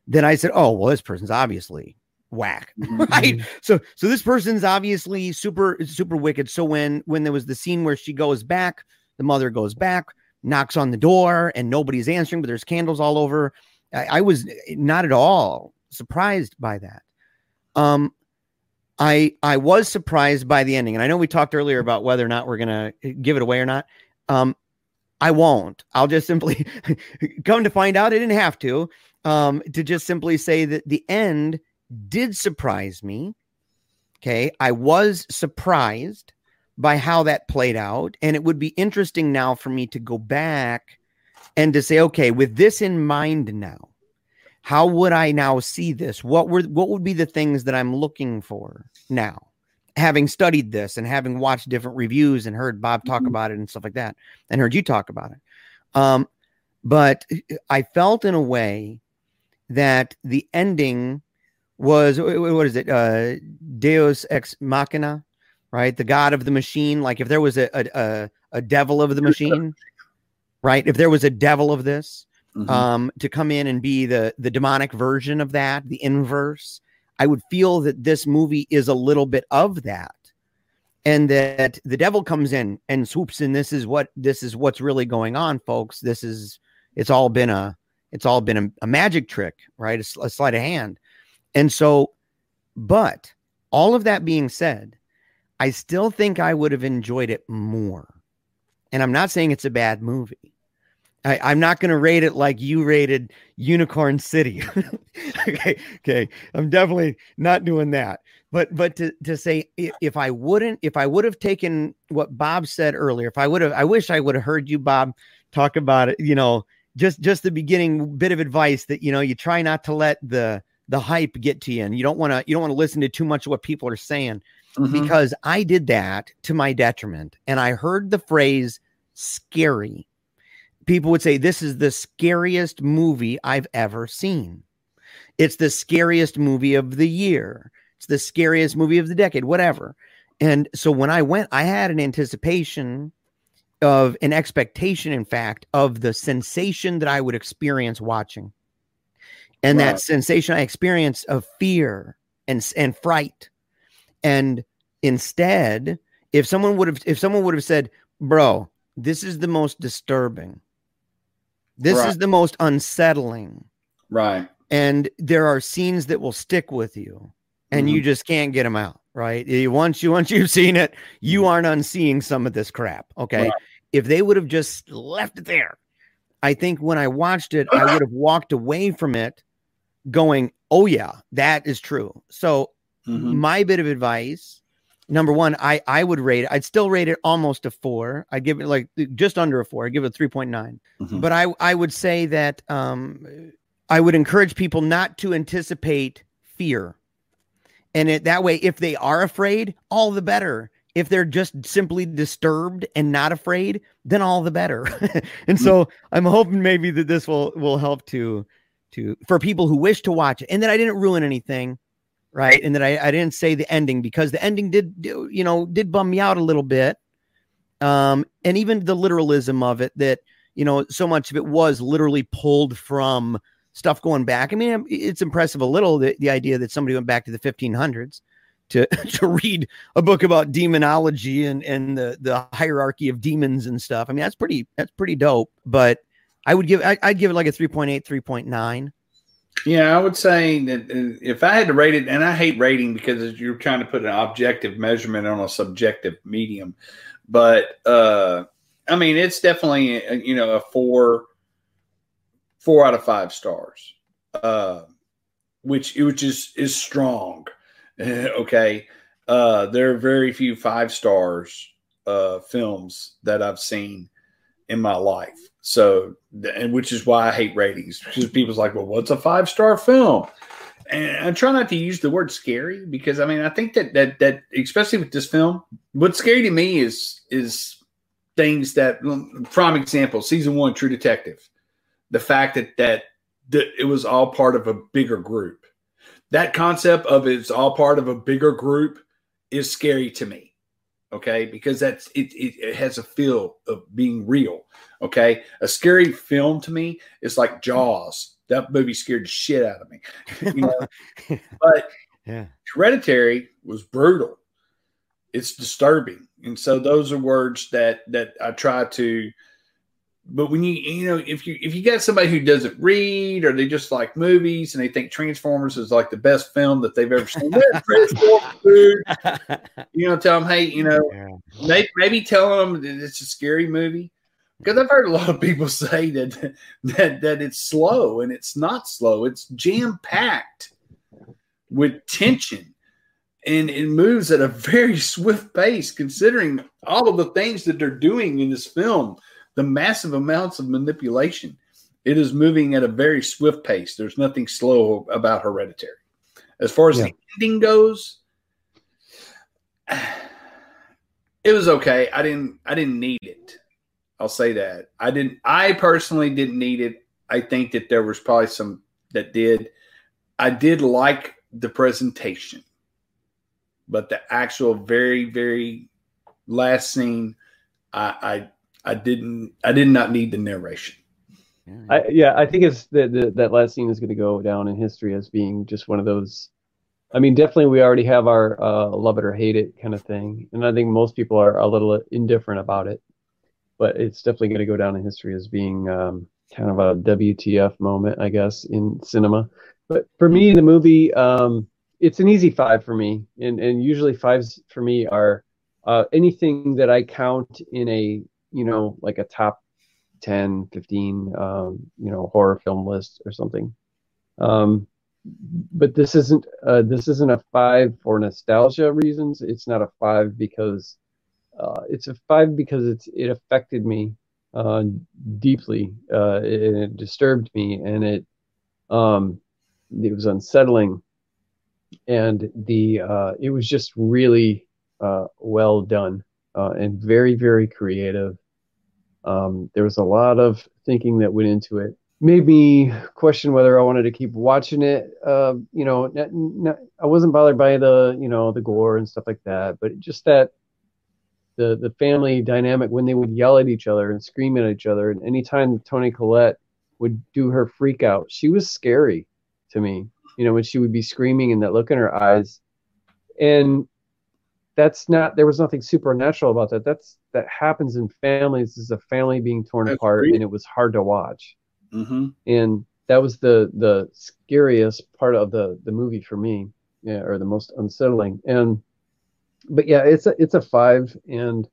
Then I said, oh well, this person's obviously whack, Mhm. right? So so this person's obviously super super wicked. So when when there was the scene where she goes back, the mother goes back, knocks on the door, and nobody's answering, but there's candles all over. I, I was not at all surprised by that. Um, I I was surprised by the ending, and I know we talked earlier about whether or not we're gonna give it away or not. Um, I won't. I'll just simply come to find out I didn't have to. Um, to just simply say that the end did surprise me. Okay, I was surprised by how that played out, and it would be interesting now for me to go back and to say, okay, with this in mind now, how would I now see this? What were what would be the things that I'm looking for now? Having studied this and having watched different reviews and heard Bob talk about it and stuff like that, and heard you talk about it. Um, but I felt in a way that the ending was wh- wh- what is it? Uh, Deus ex machina, right? The God of the machine. Like if there was a a, a, devil of the machine, right? If there was a devil of this, Mhm. um, to come in and be the the demonic version of that, the inverse. I would feel that this movie is a little bit of that. and that the devil comes in and swoops in this is what this is what's really going on folks this is it's all been a it's all been a, a magic trick right a, a sleight of hand and so but all of that being said i still think i would have enjoyed it more and i'm not saying it's a bad movie I, am not going to rate it like you rated Unicorn City. okay, okay, I'm definitely not doing that. But but to, to say if I wouldn't, if I would have taken what Bob said earlier, if I would have, I wish I would have heard you, Bob, talk about it. You know, just just the beginning bit of advice that you know you try not to let the the hype get to you, and you don't want to you don't want to listen to too much of what people are saying. Mm-hmm. Because I did that to my detriment, and I heard the phrase "scary." People would say, "This is the scariest movie I've ever seen." It's the scariest movie of the year it's the scariest movie of the decade, whatever. And so when I went, I had an anticipation of an expectation, in fact, of the sensation that I would experience watching. And right. that sensation I experienced of fear and and fright. And instead, if someone would have if someone would have said, "Bro, this is the most disturbing. This right. is the most unsettling." Right. And there are scenes that will stick with you and mm-hmm. you just can't get them out, right? Once you once you've seen it, you mm-hmm. aren't unseeing some of this crap. Okay. Right. If they would have just left it there, I think when I watched it, I would have walked away from it going, Oh yeah, that is true. So mm-hmm. my bit of advice, number one, I I would rate it, I'd still rate it almost a four. I'd give it like just under a four, I'd give it 3.9. Mm-hmm. But I I would say that um I would encourage people not to anticipate fear and it, that way, if they are afraid, all the better. If they're just simply disturbed and not afraid, then all the better. and so I'm hoping maybe that this will will help to to for people who wish to watch it, and that I didn't ruin anything, right? And that I, I didn't say the ending because the ending did you know did bum me out a little bit, um, and even the literalism of it that you know so much of it was literally pulled from stuff going back. I mean, it's impressive a little the, the idea that somebody went back to the 1500s to to read a book about demonology and and the the hierarchy of demons and stuff. I mean, that's pretty that's pretty dope. But I would give I, would give it like a 3.8, 3.9. Yeah, I would say that uh, if I had to rate it, and I hate rating because you're trying to put an objective measurement on a subjective medium, but uh, I mean, it's definitely uh, you know a four four out of five stars, uh, which which is is strong. okay, uh, there are very few five stars uh, films that I've seen in my life. So, and which is why I hate ratings because people's like, well, what's a five star film? And I try not to use the word scary because I mean I think that that that especially with this film, what's scary to me is is things that um, prime example season one True Detective the fact that that that it was all part of a bigger group. That concept of it's all part of a bigger group is scary to me. Okay, because that's it, it, it has a feel of being real. Okay, a scary film to me is like Jaws. That movie scared the shit out of me. You know? but yeah. Hereditary was brutal. It's disturbing, and so those are words that that I try to but when you you know if you if you got somebody who doesn't read or they just like movies and they think Transformers is like the best film that they've ever seen, you know, tell them, hey, you know, yeah. maybe, maybe tell them that it's a scary movie because I've heard a lot of people say that that that it's slow and it's not slow. It's jam packed with tension and it moves at a very swift pace considering all of the things that they're doing in this film the massive amounts of manipulation. It is moving at a very swift pace. There's nothing slow about Hereditary. As far as yeah. the ending goes, it was okay. I didn't I didn't need it. I'll say that. I didn't I personally didn't need it. I think that there was probably some that did. I did like the presentation. But the actual very, very last scene, I, I I didn't I did not need the narration. I, yeah, I think it's that that last scene is going to go down in history as being just one of those I mean, definitely we already have our uh, love it or hate it kind of thing, and I think most people are a little indifferent about it. But it's definitely going to go down in history as being um, kind of a WTF moment, I guess, in cinema. But for me, the movie, um, it's an easy five for me, and and usually fives for me are uh, anything that I count in a you know like a top 10, 15, um, you know, horror film list or something. Um, but this isn't uh, this isn't a five for nostalgia reasons. It's not a five because uh, it's a five because it's it affected me uh, deeply. Uh, it, disturbed me, and it um, it was unsettling, and the uh, it was just really uh, well done uh, and very very creative. Um, there was a lot of thinking that went into it. Made me question whether I wanted to keep watching it. Uh, you know, I wasn't bothered by the you know the gore and stuff like that, but just that the the family dynamic when they would yell at each other and scream at each other, and anytime Toni Collette would do her freak out, she was scary to me. You know, when she would be screaming and that look in her eyes, and that's not there was nothing supernatural about that. That's that happens in families. This is a family being torn that's apart, great. and it was hard to watch. Mm-hmm. And that was the the scariest part of the the movie for me, yeah, or the most unsettling. And but yeah, it's a it's a five, and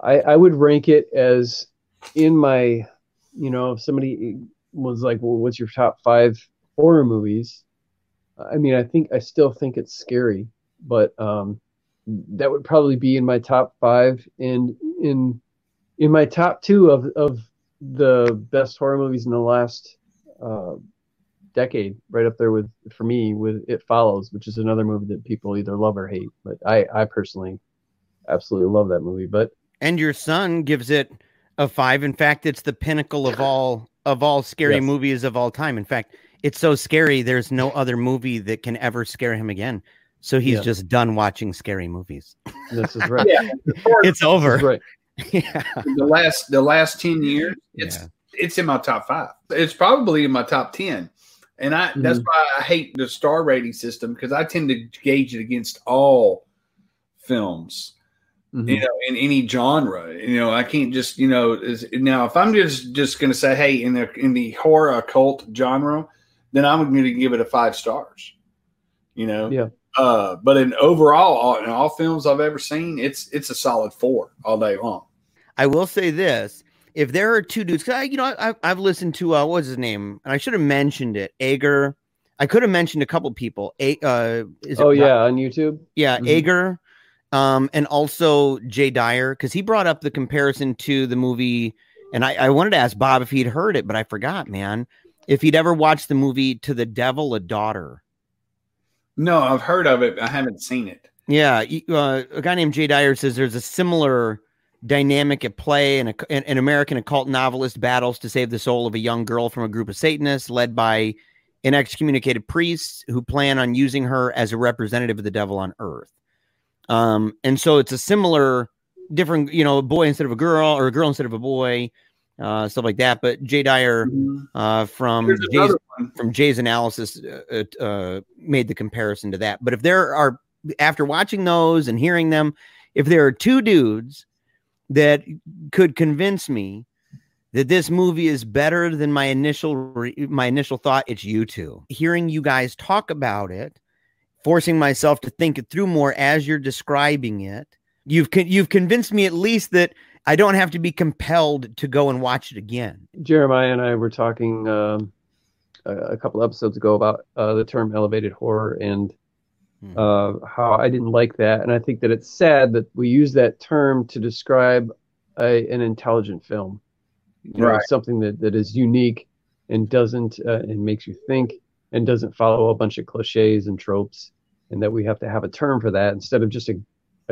I I would rank it as in my, you know, if somebody was like, well, what's your top five horror movies? I mean, I think I still think it's scary, but um, that would probably be in my top five and in in my top two of of the best horror movies in the last uh, decade right up there with for me with it follows which is another movie that people either love or hate but i i personally absolutely love that movie but and your son gives it a five. In fact it's the pinnacle of all of all scary yes. movies of all time. In fact it's so scary there's no other movie that can ever scare him again so he's yeah. just done watching scary movies. This is right. yeah, it's over. Right. yeah. The last the last ten years, it's yeah. it's in my top five. It's probably in my top ten, and I mm-hmm. that's why I hate the star rating system because I tend to gauge it against all films. Mm-hmm. You know, in any genre, you know, I can't just, you know, is, now if I'm just just going to say, hey, in the in the horror occult genre, then I'm going to give it a five stars. You know, yeah uh, but in overall, all, in all films I've ever seen, it's it's a solid four all day long. I will say this: if there are two dudes, I, you know, I, have listened to uh, what's his name, and I should have mentioned it, Ager. I could have mentioned a couple people. A, uh, oh yeah, on YouTube. Yeah, mm-hmm. Ager, um, and also Jay Dyer because he brought up the comparison to the movie, and I, I wanted to ask Bob if he'd heard it, but I forgot, man. If he'd ever watched the movie "To the Devil a Daughter." No, I've heard of it. I haven't seen it. Yeah, uh, a guy named Jay Dyer says there's a similar dynamic at play, and an, an American occult novelist battles to save the soul of a young girl from a group of Satanists led by an excommunicated priest who plan on using her as a representative of the devil on Earth. Um, and so it's a similar, different, you know, a boy instead of a girl, or a girl instead of a boy uh, stuff like that. But Jay Dyer mm-hmm. uh, from Jay's, from Jay's analysis uh, uh, uh, made the comparison to that. But if there are, after watching those and hearing them, if there are two dudes that could convince me that this movie is better than my initial re- my initial thought, it's you two. Hearing you guys talk about it, forcing myself to think it through more as you're describing it, you've con- you've convinced me at least that I don't have to be compelled to go and watch it again. Jeremiah and I were talking um, a, a, couple episodes ago about uh, the term elevated horror and hmm. uh, how I didn't like that, and I think that it's sad that we use that term to describe a, an intelligent film, you right. know, something that, that is unique and doesn't uh, and makes you think and doesn't follow a bunch of cliches and tropes, and that we have to have a term for that instead of just a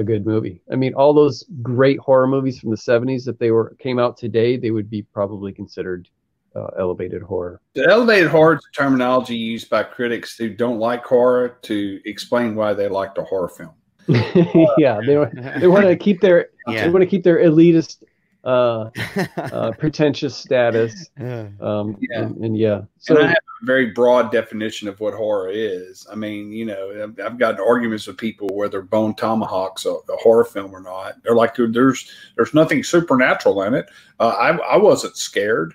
a good movie. I mean, all those great horror movies from the 70s, if they were came out today, they would be probably considered uh, elevated horror. The elevated horror is a terminology used by critics who don't like horror to explain why they like a horror film. yeah, they they want to keep their yeah. they want to keep their elitist uh, uh, pretentious status. Um, Yeah. And, and yeah, So so I have a very broad definition of what horror is. I mean, you know, I've, I've gotten arguments with people whether Bone Tomahawk's a, a horror film or not. They're like, there's there's nothing supernatural in it. Uh, I I wasn't scared.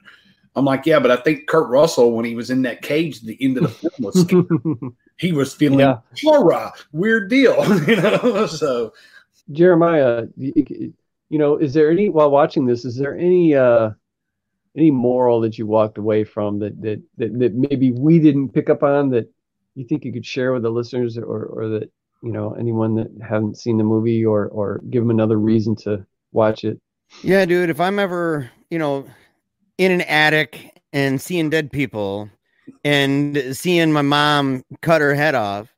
I'm like, yeah, but I think Kurt Russell when he was in that cage at the end of the film was scared. he was feeling Yeah. horror, weird deal, you know. So Jeremiah, you, know, is there any while watching this? Is there any uh, any moral that you walked away from that that that, that maybe we didn't pick up on that you think you could share with the listeners, or or that you know anyone that haven't seen the movie, or or give them another reason to watch it? Yeah, dude, if I'm ever, you know, in an attic and seeing dead people and seeing my mom cut her head off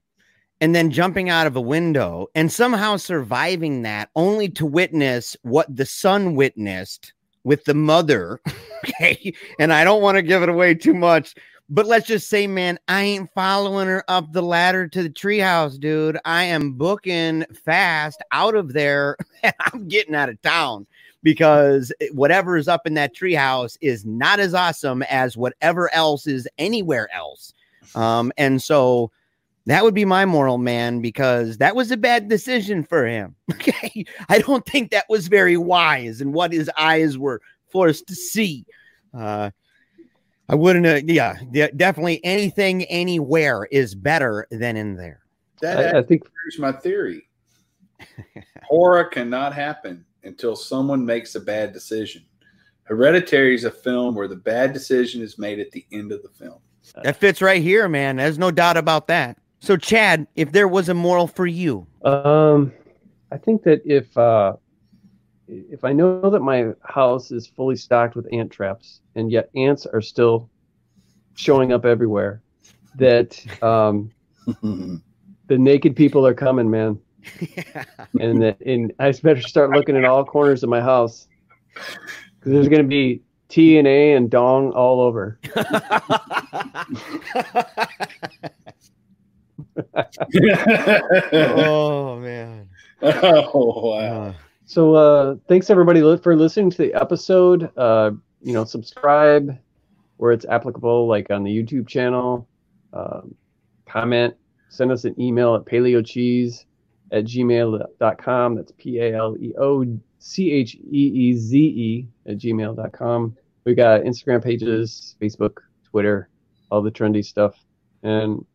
and then jumping out of a window and somehow surviving that only to witness what the son witnessed with the mother. Okay. And I don't want to give it away too much, but let's just say, man, I ain't following her up the ladder to the treehouse, dude. I am booking fast out of there I'm getting out of town because whatever is up in that treehouse is not as awesome as whatever else is anywhere else. Um, and so that would be my moral man because that was a bad decision for him. Okay. I don't think that was very wise and what his eyes were forced to see. Uh, I wouldn't, uh, yeah, de- definitely anything anywhere is better than in there. that I, I think here's my theory: horror cannot happen until someone makes a bad decision. Hereditary is a film where the bad decision is made at the end of the film. That fits right here, man. There's no doubt about that. So, Chad, if there was a moral for you, Um, I think that if uh, if I know that my house is fully stocked with ant traps, and yet ants are still showing up everywhere, that um, the naked people are coming, man, and that and I better start looking in all corners of my house because there's going to be T and A and dong all over. oh man. oh wow! Uh, So uh, thanks everybody for listening to the episode. Uh, you know, subscribe where it's applicable, like on the YouTube channel. Um, comment, send us an email at paleocheeze at gmail.com. That's P A L E O C H E E Z E at gmail.com. We got Instagram pages, Facebook, Twitter, all the trendy stuff. And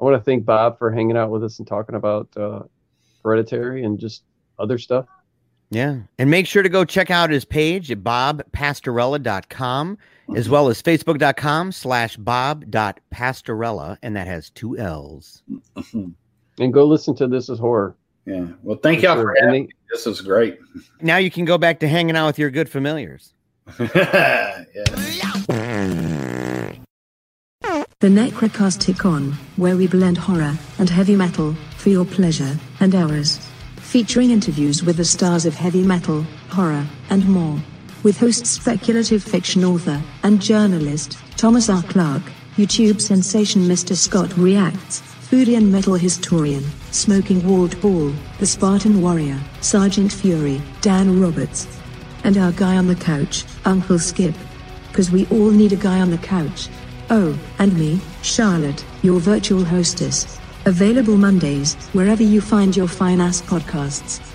I want to thank Bob for hanging out with us and talking about uh, hereditary and just other stuff. yeah. And make sure to go check out his page at bobpastorella.com as well as facebook.com slash bob.pastorella. And that has two L's. And go listen to This Is Horror. Yeah. Well, thank y'all for And having me. This is great. Now you can go back to hanging out with your good familiars. yeah. The Necrocasticon, where we blend horror and heavy metal for your pleasure and ours. Featuring interviews with the stars of heavy metal, horror, and more. With host speculative fiction author and journalist Thomas R. Clarke, YouTube sensation Mr. Scott Reacts, foodie and metal historian, Smoking Walt Ball, the Spartan Warrior, Sergeant Fury, Dan Roberts, and our guy on the couch, Uncle Skip. Cause we all need a guy on the couch. Oh, and me, Charlotte, your virtual hostess. Available Mondays, wherever you find your fine ass podcasts.